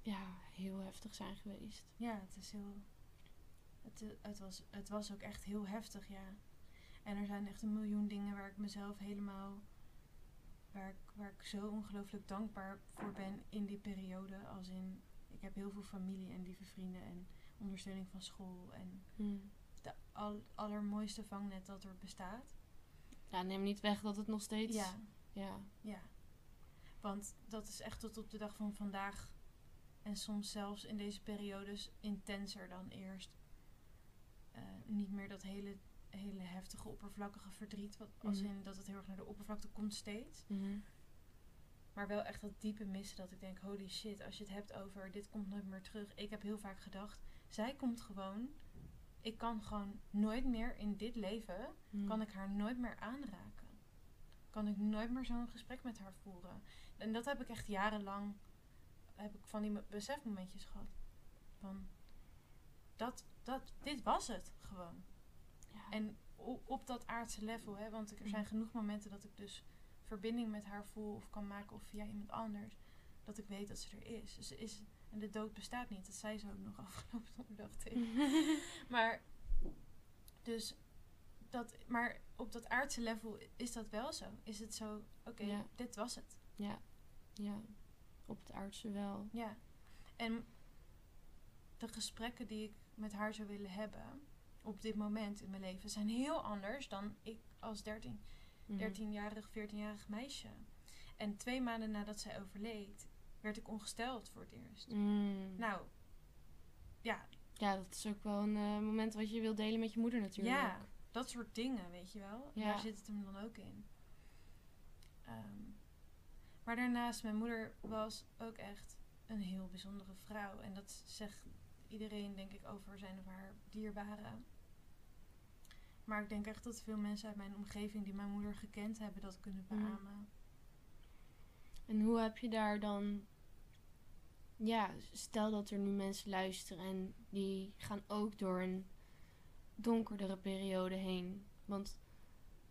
ja, heel heftig zijn geweest. Ja, het is heel. Het, het, was, het was ook echt heel heftig, ja. En er zijn echt een miljoen dingen waar ik mezelf helemaal. Waar ik, waar ik zo ongelooflijk dankbaar voor ben in die periode. Als in, ik heb heel veel familie en lieve vrienden en ondersteuning van school. En Hm. de al, allermooiste vangnet dat er bestaat. Ja, neem niet weg dat het nog steeds, Ja, ja, ja. Want dat is echt tot op de dag van vandaag. En soms zelfs in deze periodes intenser dan eerst. Eh, niet meer dat hele, hele heftige, oppervlakkige verdriet. Wat, als Mhm. in dat het heel erg naar de oppervlakte komt steeds. Mhm. Maar wel echt dat diepe missen dat ik denk, holy shit, als je het hebt over dit komt nooit meer terug. Ik heb heel vaak gedacht, zij komt gewoon. Ik kan gewoon nooit meer in dit leven Hm. kan ik haar nooit meer aanraken. Kan ik nooit meer zo'n gesprek met haar voeren. En dat heb ik echt jarenlang, heb ik van die me- besefmomentjes gehad. Van, dat, dat, dit was het gewoon. Ja. En op dat aardse level, hè, want er zijn Mhm. genoeg momenten dat ik dus verbinding met haar voel of kan maken of via iemand anders. Dat ik weet dat ze er is. Dus is en de dood bestaat niet. Dat zei ze ook nog *laughs* afgelopen donderdag tegen *laughs* maar, dus dat, maar op dat aardse level is dat wel zo. Is het zo, oké, Ja. dit was het. ja, ja, op het aardse wel. Ja. En de gesprekken die ik met haar zou willen hebben op dit moment in mijn leven zijn heel anders dan ik als 13, Mhm. 13-jarig, 14-jarig meisje. En twee maanden nadat zij overleed, werd ik ongesteld voor het eerst. Mm. Nou, ja, Ja, dat is ook wel een eh, moment wat je wilt delen met je moeder natuurlijk. Ja, dat soort dingen, weet je wel. Ja. Daar zit het hem dan ook in. Ehm, maar daarnaast, mijn moeder was ook echt een heel bijzondere vrouw. En dat zegt iedereen, denk ik, over zijn of haar dierbaren. Maar ik denk echt dat veel mensen uit mijn omgeving die mijn moeder gekend hebben dat kunnen Mhm. beamen. En hoe heb je daar dan... Ja, stel dat er nu mensen luisteren en die gaan ook door een donkerdere periode heen. Want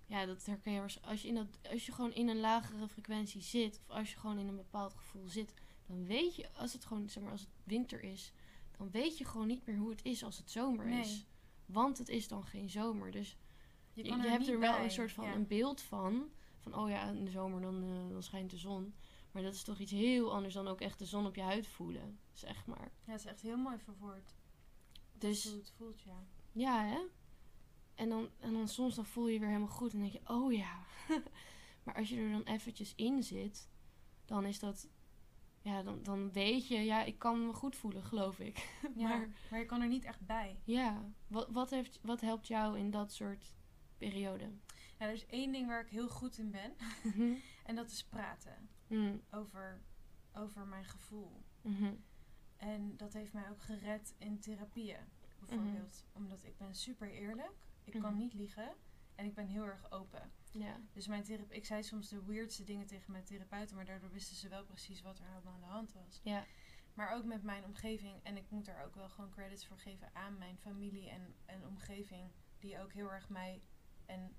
ja, dat herken je als je, in dat, als je gewoon in een lagere frequentie zit, of als je gewoon in een bepaald gevoel zit, dan weet je, als het gewoon, zeg maar, als het winter is, dan weet je gewoon niet meer hoe het is als het zomer Nee. is. Want het is dan geen zomer. Dus Je, je, hebt er wel bij. een soort van Ja. een beeld van. Van, oh ja, in de zomer dan, eh, dan schijnt de zon. Maar dat is toch iets heel anders dan ook echt de zon op je huid voelen. Zeg maar. Ja, het is echt heel mooi verwoord. Dus Hoe het voelt, ja. ja, hè. En dan, en dan soms dan voel je je weer helemaal goed. En denk je, oh ja. *laughs* maar als je er dan eventjes in zit, dan is dat... Ja, dan, dan weet je, ja, ik kan me goed voelen, geloof ik. *laughs* ja. Maar- Maar, je kan er niet echt bij. ja, wat, wat, heeft, wat helpt jou in dat soort perioden? Ja, er is één ding waar ik heel goed in ben. Mhm. *laughs* En dat is praten Mm, over, over mijn gevoel. mhm, En dat heeft mij ook gered in therapieën, bijvoorbeeld. Omdat ik ben super eerlijk. Ik kan Mhm. niet liegen. En ik ben heel erg open. Ja. Dus mijn thera- ik zei soms de weirdste dingen tegen mijn therapeuten. Maar daardoor wisten ze wel precies wat er allemaal aan de hand was. Ja. Maar ook met mijn omgeving. En ik moet daar ook wel gewoon credits voor geven aan mijn familie en, en omgeving. Die ook heel erg mij en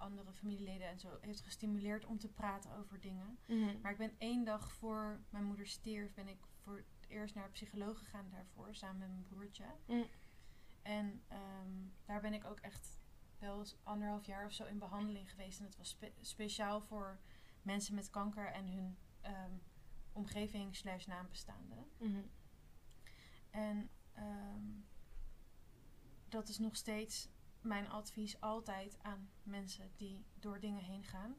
andere familieleden en zo heeft gestimuleerd om te praten over dingen. Mhm. Maar ik ben één dag voor mijn moeder stierf, ben ik voor het eerst naar een psycholoog gegaan daarvoor, samen met mijn broertje. Mm. En ehm, daar ben ik ook echt wel eens anderhalf jaar of zo in behandeling geweest. En het was spe- speciaal voor mensen met kanker en hun ehm, omgeving slash nabestaanden. Mhm. En ehm, dat is nog steeds mijn advies altijd aan mensen die door dingen heen gaan.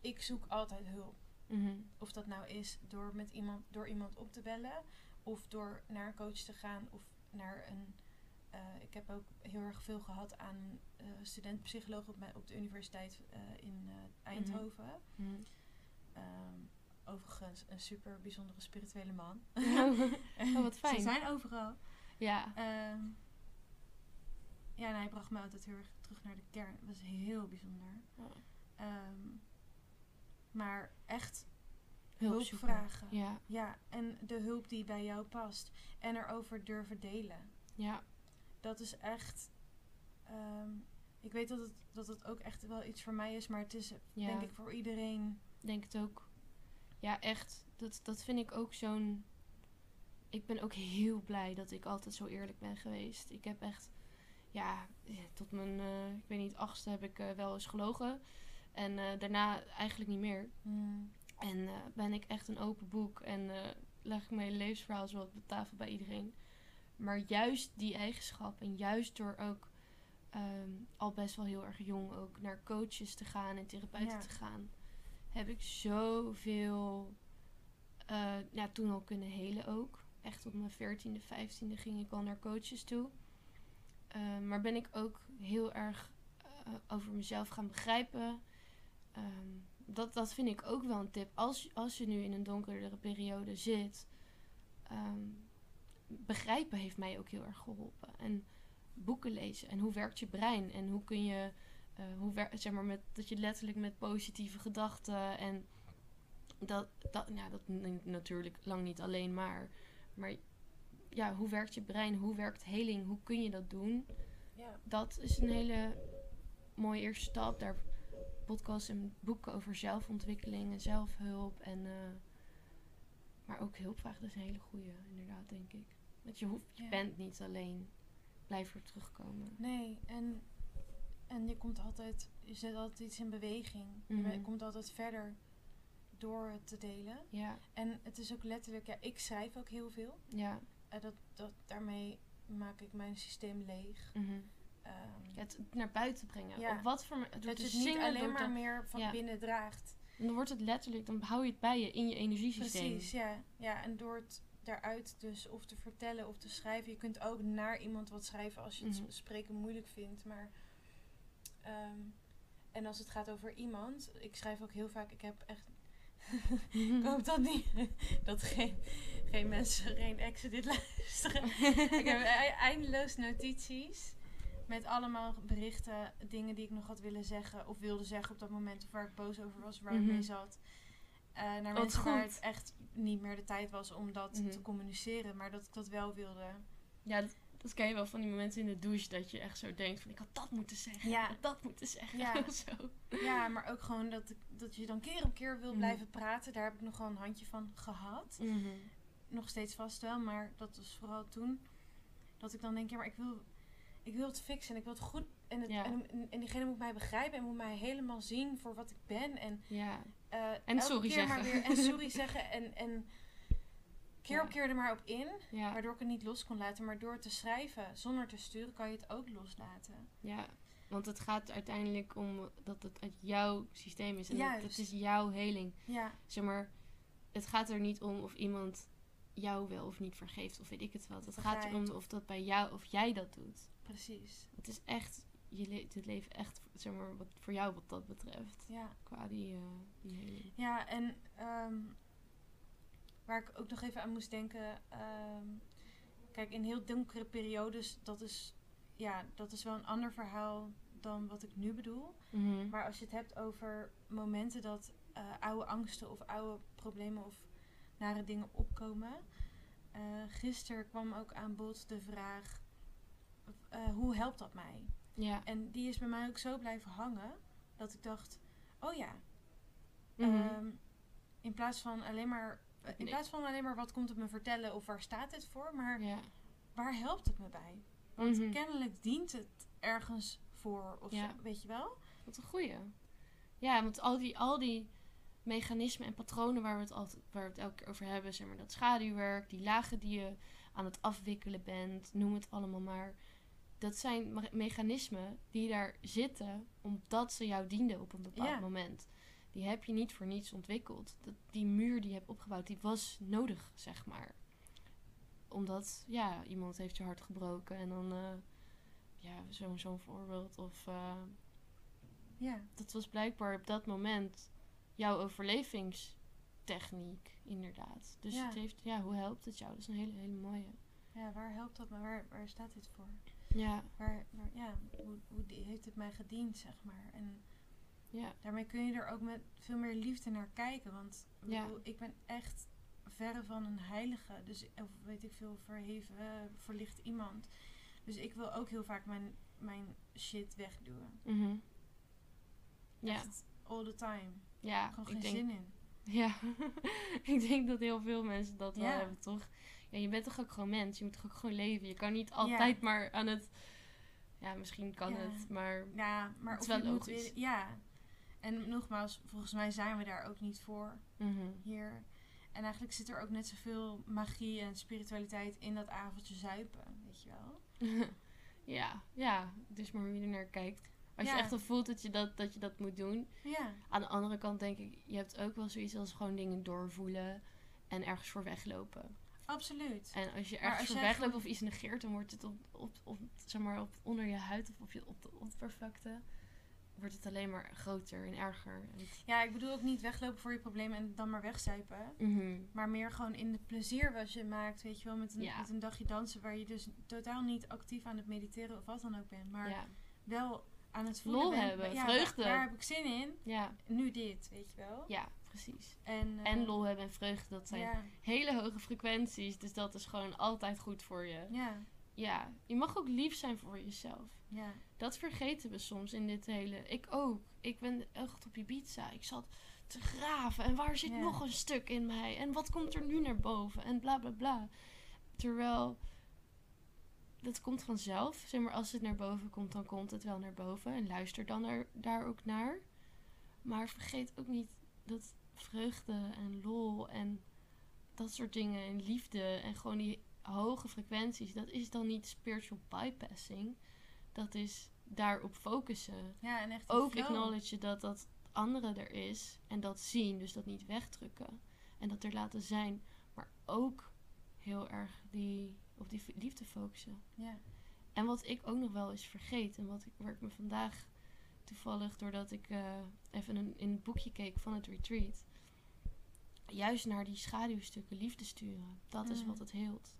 Ik zoek altijd hulp. Mhm. Of dat nou is door, met iemand, door iemand op te bellen. Of door naar een coach te gaan. Of naar een... eh, ik heb ook heel erg veel gehad aan eh studentpsycholoog op, op de universiteit eh, in Eindhoven. Mhm. Ehm, overigens een super bijzondere spirituele man. *laughs* oh, wat fijn. Ze zijn overal. Ja. Ehm, ja, en hij bracht me altijd heel erg terug naar de kern. Dat was heel bijzonder. Oh. Ehm, maar echt Hulp vragen. Ja. Ja, en de hulp die bij jou past. En erover durven delen. Ja. Dat is echt. ehm, ik weet dat het, dat het ook echt wel iets voor mij is, maar het is Ja. denk ik voor iedereen. denk het ook. Ja, echt. Dat, dat vind ik ook zo'n. Ik ben ook *laughs* heel blij dat ik altijd zo eerlijk ben geweest. Ik heb echt. Ja, tot mijn. eh, ik weet niet, achtste heb ik eh, wel eens gelogen. En eh, daarna eigenlijk niet meer. Hmm, En ben ik echt een open boek. En leg ik mijn levensverhaal zo op de tafel bij iedereen. Maar juist die eigenschap. En juist door ook ehm, al best wel heel erg jong ook naar coaches te gaan en therapeuten Ja. te gaan. Heb ik zoveel eh ja, toen al kunnen helen ook. Echt op mijn 14e, 15e ging ik al naar coaches toe. Eh, maar ben ik ook heel erg eh, over mezelf gaan begrijpen. Ehm, dat, dat vind ik ook wel een tip. Als, als je nu in een donkerdere periode zit, ehm, begrijpen heeft mij ook heel erg geholpen. En boeken lezen. En hoe werkt je brein? En hoe kun je, eh, hoe wer- zeg maar, met, dat je letterlijk met positieve gedachten en dat, dat, ja, dat n- natuurlijk lang niet alleen maar. Maar ja, hoe werkt je brein? Hoe werkt heling? Hoe kun je dat doen? ja. dat is een hele mooie eerste stap. Daar podcasts en boeken over zelfontwikkeling en zelfhulp. En, eh, maar ook hulpvragen, dat is een hele goede, inderdaad, denk ik. Want je, hoeft, je Ja. bent niet alleen. Blijf er terugkomen. Nee, en, en je komt altijd, je zet altijd iets in beweging. Je Mhm. komt altijd verder door het te delen. Ja, En het is ook letterlijk, ja, ik schrijf ook heel veel. ja. En dat, dat, daarmee maak ik mijn systeem leeg. mhm. Ehm, Ja, het naar buiten brengen. Ja. Op wat voor dat je het niet alleen maar meer van ja. binnen draagt. Dan wordt het letterlijk, dan hou je het bij je in je energiesysteem. Precies, ja. ja. En door het daaruit dus of te vertellen of te schrijven. Je kunt ook naar iemand wat schrijven als je het Mhm. spreken moeilijk vindt. Maar, ehm, en als het gaat over iemand. Ik schrijf ook heel vaak, ik heb echt... *laughs* ik hoop dat niet, *laughs* dat geen, geen mensen, geen exen dit *laughs* luisteren. ik heb e- eindeloos notities Met allemaal berichten, dingen die ik nog had willen zeggen of wilde zeggen op dat moment. Of waar ik boos over was, waar ik Mhm. mee zat. Eh, naar Wat mensen waar goed. het echt niet meer de tijd was om dat Mhm. te communiceren. Maar dat ik dat wel wilde. Ja, dat, dat ken je wel van die momenten in de douche dat je echt zo denkt van ik had dat moeten zeggen. Ja. Ik had dat moeten zeggen. Ja. *laughs* zo. Ja, maar ook gewoon dat, ik, dat je dan keer op keer wil Mhm. blijven praten. Daar heb ik nog wel een handje van gehad. Mhm. Nog steeds vast wel, maar dat was vooral toen. Dat ik dan denk, ja, maar ik wil, ik wil het fixen en ik wil het goed. En, het, Ja. en, en, en diegene moet mij begrijpen en moet mij helemaal zien voor wat ik ben. En, Ja. Eh, En elke sorry keer Maar zeggen. weer, en sorry *laughs* zeggen en, en keer Ja. op keer er maar op in. Ja. Waardoor ik het niet los kon laten. Maar door te schrijven, zonder te sturen, kan je het ook loslaten. ja. Want het gaat uiteindelijk om dat het uit jouw systeem is. En dat, Juist. het is jouw heling. Ja, Zeg maar, het gaat er niet om of iemand jou wel of niet vergeeft of weet ik het wat. Het gaat erom of dat bij jou of jij dat doet. precies. Het is echt, je leeft het leven echt, zeg maar, wat, voor jou wat dat betreft. Ja. Qua die, eh, die. Ja, en ehm, waar ik ook nog even aan moest denken. ehm, kijk, in heel donkere periodes, dat is, ja, dat is wel een ander verhaal dan wat ik nu bedoel. Mhm. Maar als je het hebt over momenten dat eh, oude angsten of oude problemen of nare dingen opkomen. eh gisteren kwam ook aan bod de vraag: hoe helpt dat mij? Ja. En die is bij mij ook zo blijven hangen dat ik dacht: oh ja, Mhm. Ehm, in plaats van alleen maar. eh, In Nee. plaats van alleen maar wat komt het me vertellen of waar staat dit voor, maar ja. waar helpt het me bij? Want Mhm. kennelijk dient het ergens voor of Ja. zo, weet je wel? Wat een goeie. Ja, want al die, al die mechanismen en patronen waar we, het altijd, waar we het elke keer over hebben, zeg maar, dat schaduwwerk, die lagen die je aan het afwikkelen bent, noem het allemaal maar. Dat zijn me- mechanismen die daar zitten omdat ze jou dienden op een bepaald Ja. moment. Die heb je niet voor niets ontwikkeld. Dat, die muur die je hebt opgebouwd, die was nodig, zeg maar. Omdat, ja, iemand heeft je hart gebroken en dan, eh, ja, zo'n zo'n voorbeeld. Of eh, Ja, dat was blijkbaar op dat moment jouw overlevingstechniek, inderdaad. Dus Ja. het heeft, ja, hoe helpt het jou? Dat is een hele, hele mooie. ja waar helpt dat me? Waar, waar staat dit voor? Ja, Waar, waar, ja, hoe, hoe heeft het mij gediend, zeg maar? En ja, daarmee kun je er ook met veel meer liefde naar kijken. Want ik Ja. bedoel, ik ben echt verre van een heilige. Dus, of weet ik veel, verheven, eh, verlicht iemand. Dus ik wil ook heel vaak mijn, mijn shit wegdoen. mhm. ja, Echt all the time. ja. Gewoon ik geen denk, zin in. Ja, *laughs* ik denk dat heel veel mensen dat wel hebben, toch? Ja, je bent toch ook gewoon mens? Je moet toch ook gewoon leven? Je kan niet altijd maar aan het... Ja, misschien kan Ja. het, maar... Ja, maar Het is wel logisch. ja. En nogmaals, volgens mij zijn we daar ook niet voor mhm. hier. En eigenlijk zit er ook net zoveel magie en spiritualiteit in dat avondje zuipen, weet je wel? *laughs* ja, ja, dus maar hoe je er naar kijkt. Als Ja. je echt al voelt dat je dat, dat je dat moet doen. Ja, Aan de andere kant denk ik, je hebt ook wel zoiets als gewoon dingen doorvoelen en ergens voor weglopen. Absoluut. En als je ergens voor wegloopt of iets negeert, dan wordt het op, op, op, zeg maar, op, onder je huid of op, je, op de oppervlakte, wordt het alleen maar groter en erger. Het- Ja, ik bedoel ook niet weglopen voor je problemen en dan maar wegzuipen. Mhm. Maar meer gewoon in de plezier wat je maakt, weet je wel, met een, Ja. met een dagje dansen waar je dus totaal niet actief aan het mediteren of wat dan ook bent. Maar Ja, wel aan het voelen Lol bent, hebben, ja, vreugde. Waar heb ik zin in? ja, Nu dit, weet je wel. ja, precies. En, eh, En lol hebben en vreugde, dat zijn Ja, hele hoge frequenties. Dus dat is gewoon altijd goed voor je. ja, Ja, je mag ook lief zijn voor jezelf. ja. Dat vergeten we soms in dit hele... Ik ook. Ik ben echt op Ibiza. Ik zat te graven. En waar zit Ja. nog een stuk in mij? En wat komt er nu naar boven? En bla bla bla. Terwijl... Dat komt vanzelf. Zeg maar, als het naar boven komt, dan komt het wel naar boven. En luister dan er, daar ook naar. Maar vergeet ook niet dat vreugde en lol en dat soort dingen en liefde en gewoon die hoge frequenties, dat is dan niet spiritual bypassing. Dat is daarop focussen. Ja, en echt Ook acknowledge dat dat andere er is en dat zien, dus dat niet wegdrukken en dat er laten zijn, maar ook heel erg die op die liefde focussen. Ja, En wat ik ook nog wel eens vergeet en wat ik, waar ik me vandaag toevallig, doordat ik eh, even in, in het boekje keek van het retreat, juist naar die schaduwstukken liefde sturen. Dat is Mm. wat het heelt.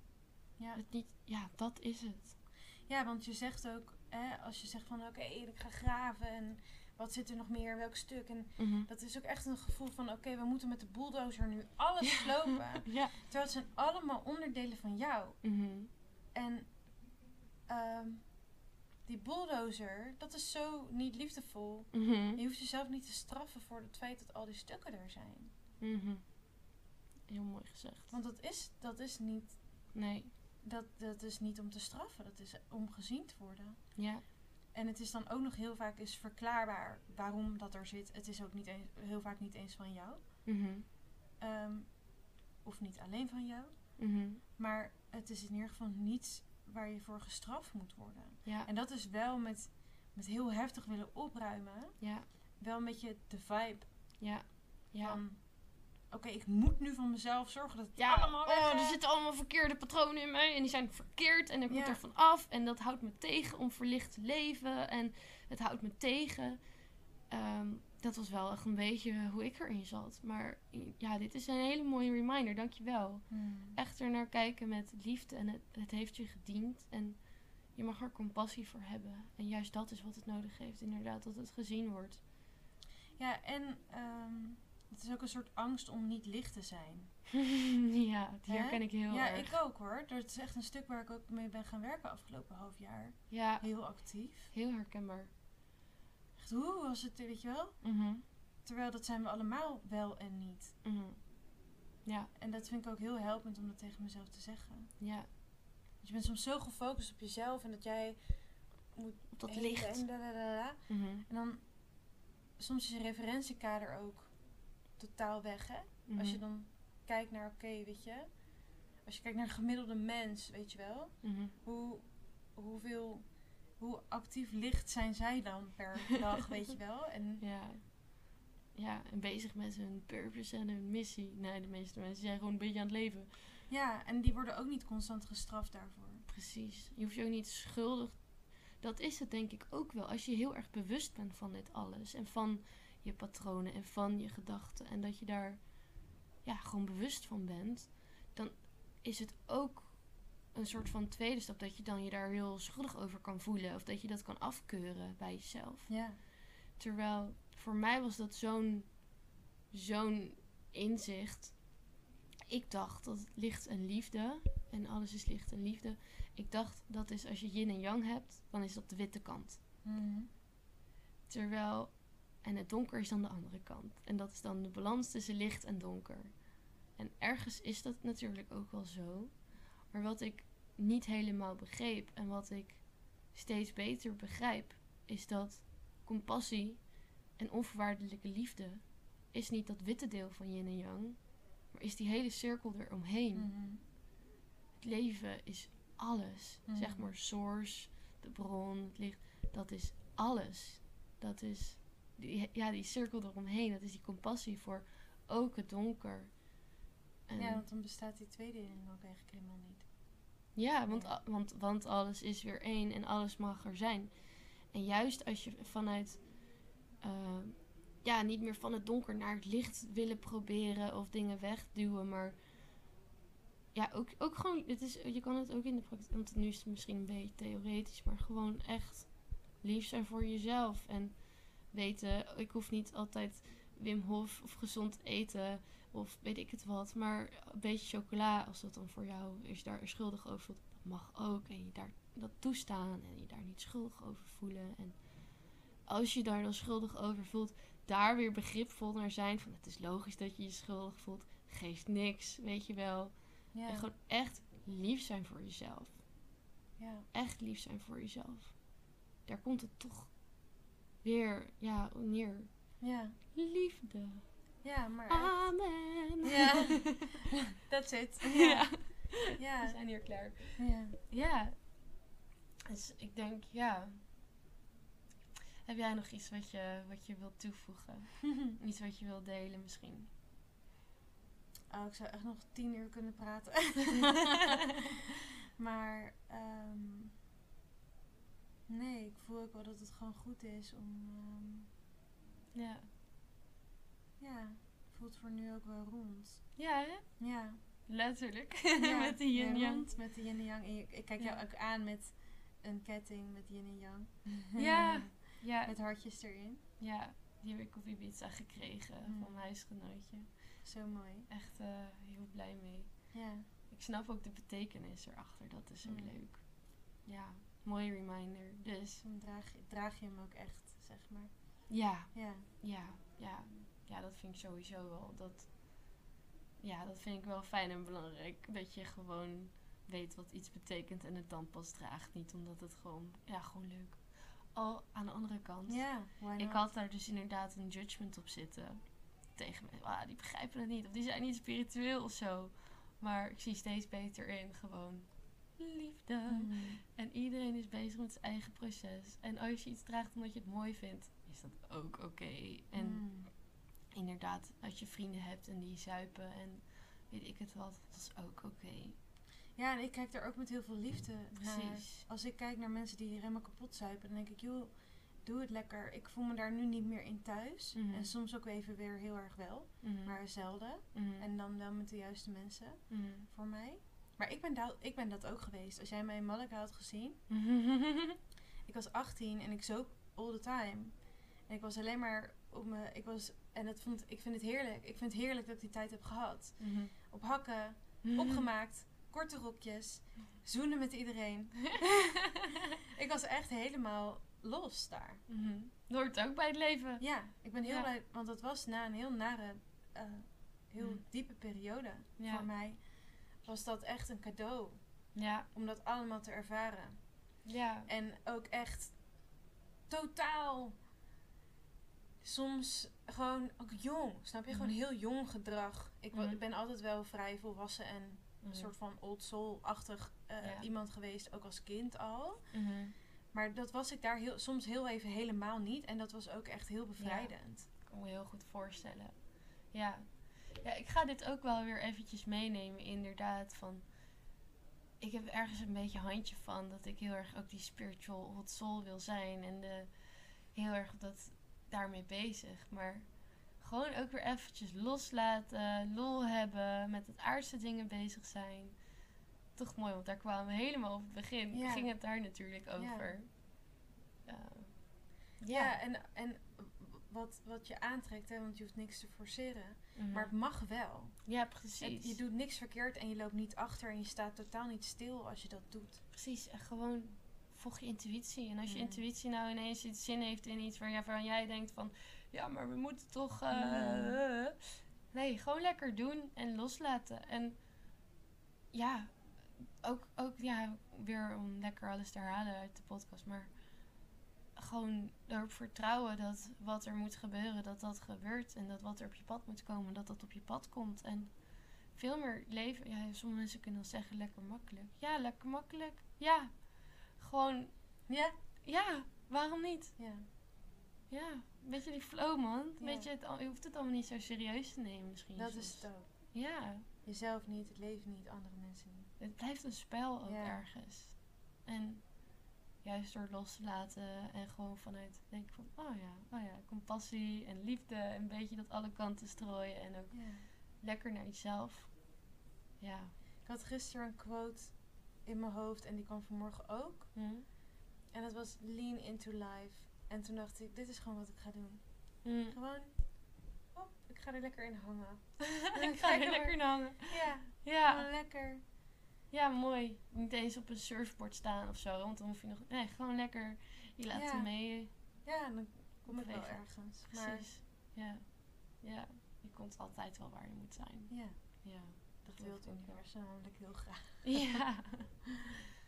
ja. Het niet, ja, dat is het. ja, want je zegt ook hè, als je zegt van oké, ik ga graven en wat zit er nog meer, welk stuk. En Mhm. dat is ook echt een gevoel van oké, we moeten met de bulldozer nu alles slopen. *laughs* Ja. Terwijl het zijn allemaal onderdelen van jou. Mhm. En ehm, die bulldozer, dat is zo niet liefdevol. Mhm. Je hoeft jezelf niet te straffen voor het feit dat al die stukken er zijn. Heel mooi gezegd. Want dat is, dat is, niet, Nee. dat, dat is niet om te straffen, dat is om gezien te worden. Ja. En het is dan ook nog heel vaak is verklaarbaar waarom dat er zit. Het is ook niet eens, heel vaak niet eens van jou. Mhm. Ehm, of niet alleen van jou. Mhm. Maar het is in ieder geval niets waar je voor gestraft moet worden. Ja. En dat is wel met, met heel heftig willen opruimen. Ja. Wel een beetje de vibe Ja. Ja. van... Oké, ik moet nu van mezelf zorgen dat het Ja, allemaal weg oh, er zitten allemaal verkeerde patronen in mij en die zijn verkeerd en ik moet er van af en dat houdt me tegen om verlicht te leven en het houdt me tegen. Ehm, dat was wel echt een beetje hoe ik erin zat. Maar ja, dit is een hele mooie reminder, dankjewel. Hmm. Echt er naar kijken met liefde en het, het heeft je gediend en je mag er compassie voor hebben. En juist dat is wat het nodig heeft, inderdaad, dat het gezien wordt. Ja, en ehm, het is ook een soort angst om niet licht te zijn. *laughs* ja, die Hè? herken ik heel ja, erg. ik ook hoor. Dat is echt een stuk waar ik ook mee ben gaan werken afgelopen half jaar. Ja, Heel actief. heel herkenbaar. Echt, hoe was het, weet je wel? Mhm. Terwijl dat zijn we allemaal wel en niet. Mhm. Ja, En dat vind ik ook heel helpend om dat tegen mezelf te zeggen. ja. Want je bent soms zo gefocust op jezelf en dat jij moet... Op dat licht. En, da, da, da, da. Mhm. en dan... Soms is je referentiekader ook totaal weg, hè? Als je Mhm. dan kijkt naar, oké, weet je... Als je kijkt naar een gemiddelde mens, weet je wel? Mhm. Hoe, hoeveel... Hoe actief licht zijn zij dan per *laughs* dag, weet je wel? En Ja. Ja, en bezig met hun purpose en hun missie. Nee, de meeste mensen zijn gewoon een beetje aan het leven. ja, en die worden ook niet constant gestraft daarvoor. Precies. Je hoeft je ook niet schuldig. Dat is het denk ik ook wel. Als je heel erg bewust bent van dit alles. En van je patronen en van je gedachten. En dat je daar ja, gewoon bewust van bent. Dan is het ook een soort van tweede stap. Dat je dan je daar heel schuldig over kan voelen. Of dat je dat kan afkeuren bij jezelf. Ja. Terwijl voor mij was dat zo'n zo'n inzicht. Ik dacht dat licht en liefde, en alles is licht en liefde. Ik dacht dat is als je yin en yang hebt, dan is dat de witte kant. Mhm. Terwijl, en het donker is dan de andere kant. En dat is dan de balans tussen licht en donker. En ergens is dat natuurlijk ook wel zo. Maar wat ik niet helemaal begreep en wat ik steeds beter begrijp, is dat compassie en onvoorwaardelijke liefde is niet dat witte deel van yin en yang, maar is die hele cirkel eromheen. Mhm. Het leven is alles. Mhm. Zeg maar source, de bron, het licht. Dat is alles. Dat is die, ja, die cirkel eromheen. Dat is die compassie voor ook het donker. En Ja, want dan bestaat die tweedeling ook eigenlijk helemaal niet. Ja, want, Ja. want, want alles is weer één en alles mag er zijn. En juist als je vanuit, eh, ja, niet meer van het donker naar het licht willen proberen of dingen wegduwen, maar ja, ook, ook gewoon, het is, je kan het ook in de praktijk, want nu is het misschien een beetje theoretisch, maar gewoon echt lief zijn voor jezelf. En weten, ik hoef niet altijd Wim Hof of gezond eten of weet ik het wat. Maar een beetje chocola, als dat dan voor jou is daar schuldig over voelt, dat mag ook. En je daar dat toestaan en je daar niet schuldig over voelen. En als je daar dan schuldig over voelt, daar weer begripvol naar zijn. Van het is logisch dat je je schuldig voelt. Geeft niks, weet je wel. Ja. En gewoon echt lief zijn voor jezelf. ja. Echt lief zijn voor jezelf. Daar komt het toch weer ja, neer. Ja. Liefde. Ja, maar... Echt- Amen. Ja. *laughs* That's it. ja. Ja. We Ja. zijn hier klaar. Ja. Ja. Dus ik denk, ja. Heb jij nog iets wat je, wat je wilt toevoegen? *laughs* Iets wat je wilt delen misschien? Oh, ik zou echt nog tien uur kunnen praten. *laughs* maar... ehm, nee, ik voel ook wel dat het gewoon goed is om... ehm, Ja. ja, voelt voor nu ook wel rond. Ja, hè? Ja. Letterlijk. Ja, *laughs* Met de yin yang. rond met de yin en yang. En je- ik kijk jou ook aan met een ketting met yin en yang. Ja, *laughs* ja, met hartjes erin. ja, die heb ik op Ibiza gekregen Mm. van mijn huisgenootje. Zo mooi. Echt eh, heel blij mee. Ja. Ik snap ook de betekenis erachter. Dat is zo Mm. leuk. Ja, mooie reminder. Dus Dan draag, je- draag je hem ook echt, zeg maar. ja, Ja. ja, ja. Ja, dat vind ik sowieso wel. Dat, ja, dat vind ik wel fijn en belangrijk. Dat je gewoon weet wat iets betekent en het dan pas draagt. Niet omdat het gewoon, ja, gewoon leuk. Al aan de andere kant. Ja, Ik had daar dus inderdaad een judgment op zitten. Tegen me. Ah, die begrijpen het niet. Of die zijn niet spiritueel of zo. Maar ik zie steeds beter in. Gewoon liefde. Mm. En iedereen is bezig met zijn eigen proces. En als je iets draagt omdat je het mooi vindt, is dat ook oké. En Mm. inderdaad, als je vrienden hebt en die zuipen en weet ik het wat, dat is ook oké. Ja, en ik kijk daar ook met heel veel liefde naar. Precies. Als ik kijk naar mensen die helemaal kapot zuipen, dan denk ik, joh, doe het lekker. Ik voel me daar nu niet meer in thuis. Mhm. En soms ook even weer heel erg wel, Mhm. maar zelden. Mhm. En dan wel met de juiste mensen voor mij. Maar ik ben, dat, ik ben dat ook geweest. Als jij mij in Malaga had gezien. *laughs* Ik was 18 en ik zoop all the time. En ik was alleen maar op me. Ik was, en het vond, ik vind het heerlijk. Ik vind het heerlijk dat ik die tijd heb gehad. Mhm. Op hakken, Mhm. opgemaakt, korte rokjes, zoenen met iedereen. *laughs* ik was echt helemaal los daar. Mhm. Dat hoort ook bij het leven. Ja, ik ben heel Ja. blij, want dat was na een heel nare, eh, heel Mm. diepe periode Ja. voor mij. Was dat echt een cadeau Ja, om dat allemaal te ervaren. ja. En ook echt totaal. Soms gewoon ook jong. Snap je? Gewoon Mhm. heel jong gedrag. Ik, Mhm. ik ben altijd wel vrij volwassen en Mhm. een soort van old soul-achtig eh, Ja. iemand geweest. Ook als kind al. Mhm. Maar dat was ik daar heel, soms heel even helemaal niet. En dat was ook echt heel bevrijdend. Ik kan me heel goed voorstellen. Ja. Ja, ik ga dit ook wel weer eventjes meenemen, inderdaad. Van, ik heb ergens een beetje handje van dat ik heel erg ook die spiritual hot soul wil zijn. En de, heel erg dat daarmee bezig. Maar gewoon ook weer eventjes loslaten, lol hebben, met het aardse dingen bezig zijn. Toch mooi, want daar kwamen we helemaal op het begin. Ja. Ging het daar natuurlijk Ja. over. Ja. Ja, en, en wat, wat je aantrekt, hè, want je hoeft niks te forceren. Mhm. Maar het mag wel. ja, precies. je doet niks verkeerd en je loopt niet achter en je staat totaal niet stil als je dat doet. Precies, en gewoon volg je intuïtie. En als je Mm. intuïtie nou ineens iets zin heeft in iets waar- waarvan jij denkt van... Ja, maar we moeten toch... eh, Mm. eh, eh." Nee, gewoon lekker doen en loslaten. En ja, ook, ook ja, weer om lekker alles te herhalen uit de podcast. Maar gewoon erop vertrouwen dat wat er moet gebeuren, dat dat gebeurt. En dat wat er op je pad moet komen, dat dat op je pad komt. En veel meer leven. Ja, sommige mensen kunnen dan zeggen lekker makkelijk. Ja, lekker makkelijk. Ja, gewoon, Ja? ja, waarom niet? Ja. Ja, een beetje die flow, man. Ja. Weet je, het, je hoeft het allemaal niet zo serieus te nemen misschien. Dat soms. is het ook. Ja, Jezelf niet, het leven niet, andere mensen niet. het blijft een spel ook Ja. ergens. En juist door los te laten en gewoon vanuit denken van, oh ja, oh ja, compassie en liefde. En een beetje dat alle kanten strooien en ook Ja. lekker naar jezelf. Ja. Ik had gisteren een quote in mijn hoofd en die kwam vanmorgen ook. Hm? En dat was lean into life. En toen dacht ik, dit is gewoon wat ik ga doen. Hm. Gewoon, hop, ik ga er lekker in hangen. *laughs* ik ga er lekker in hangen. Ja, Ja. gewoon lekker. Ja, mooi. Niet eens op een surfboard staan of zo. Want dan hoef je nog... Nee, gewoon lekker je laten Ja. mee. Ja, dan kom ik wel ergens. Maar Precies. Ja. Ja. Je komt altijd wel waar je moet zijn. ja, Ja. dat wil het universum namelijk heel graag. Ja. *laughs*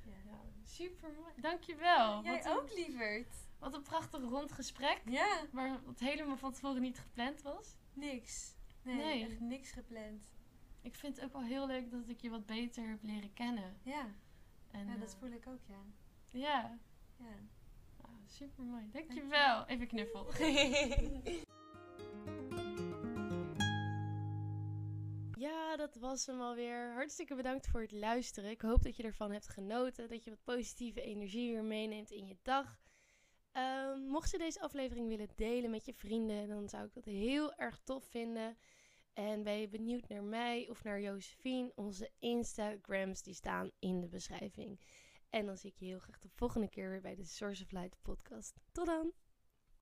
Ja. ja. Super mooi. Dankjewel. Jij wat, een, ook, lieverd. wat een prachtig rond gesprek. Ja, Maar wat helemaal van tevoren niet gepland was. niks. Nee, Nee. echt niks gepland. Ik vind het ook wel heel leuk dat ik je wat beter heb leren kennen. Ja, En, ja dat eh, voel ik ook, ja. Ja. ja. Ah, super mooi. Dankjewel. Even knuffel. *laughs* Ja, dat was hem alweer. Hartstikke bedankt voor het luisteren. Ik hoop dat je ervan hebt genoten. Dat je wat positieve energie weer meeneemt in je dag. Ehm, mocht je deze aflevering willen delen met je vrienden, dan zou ik dat heel erg tof vinden. En ben je benieuwd naar mij of naar Josephine? Onze Instagrams die staan in de beschrijving. En dan zie ik je heel graag de volgende keer weer bij de Source of Light podcast. Tot dan!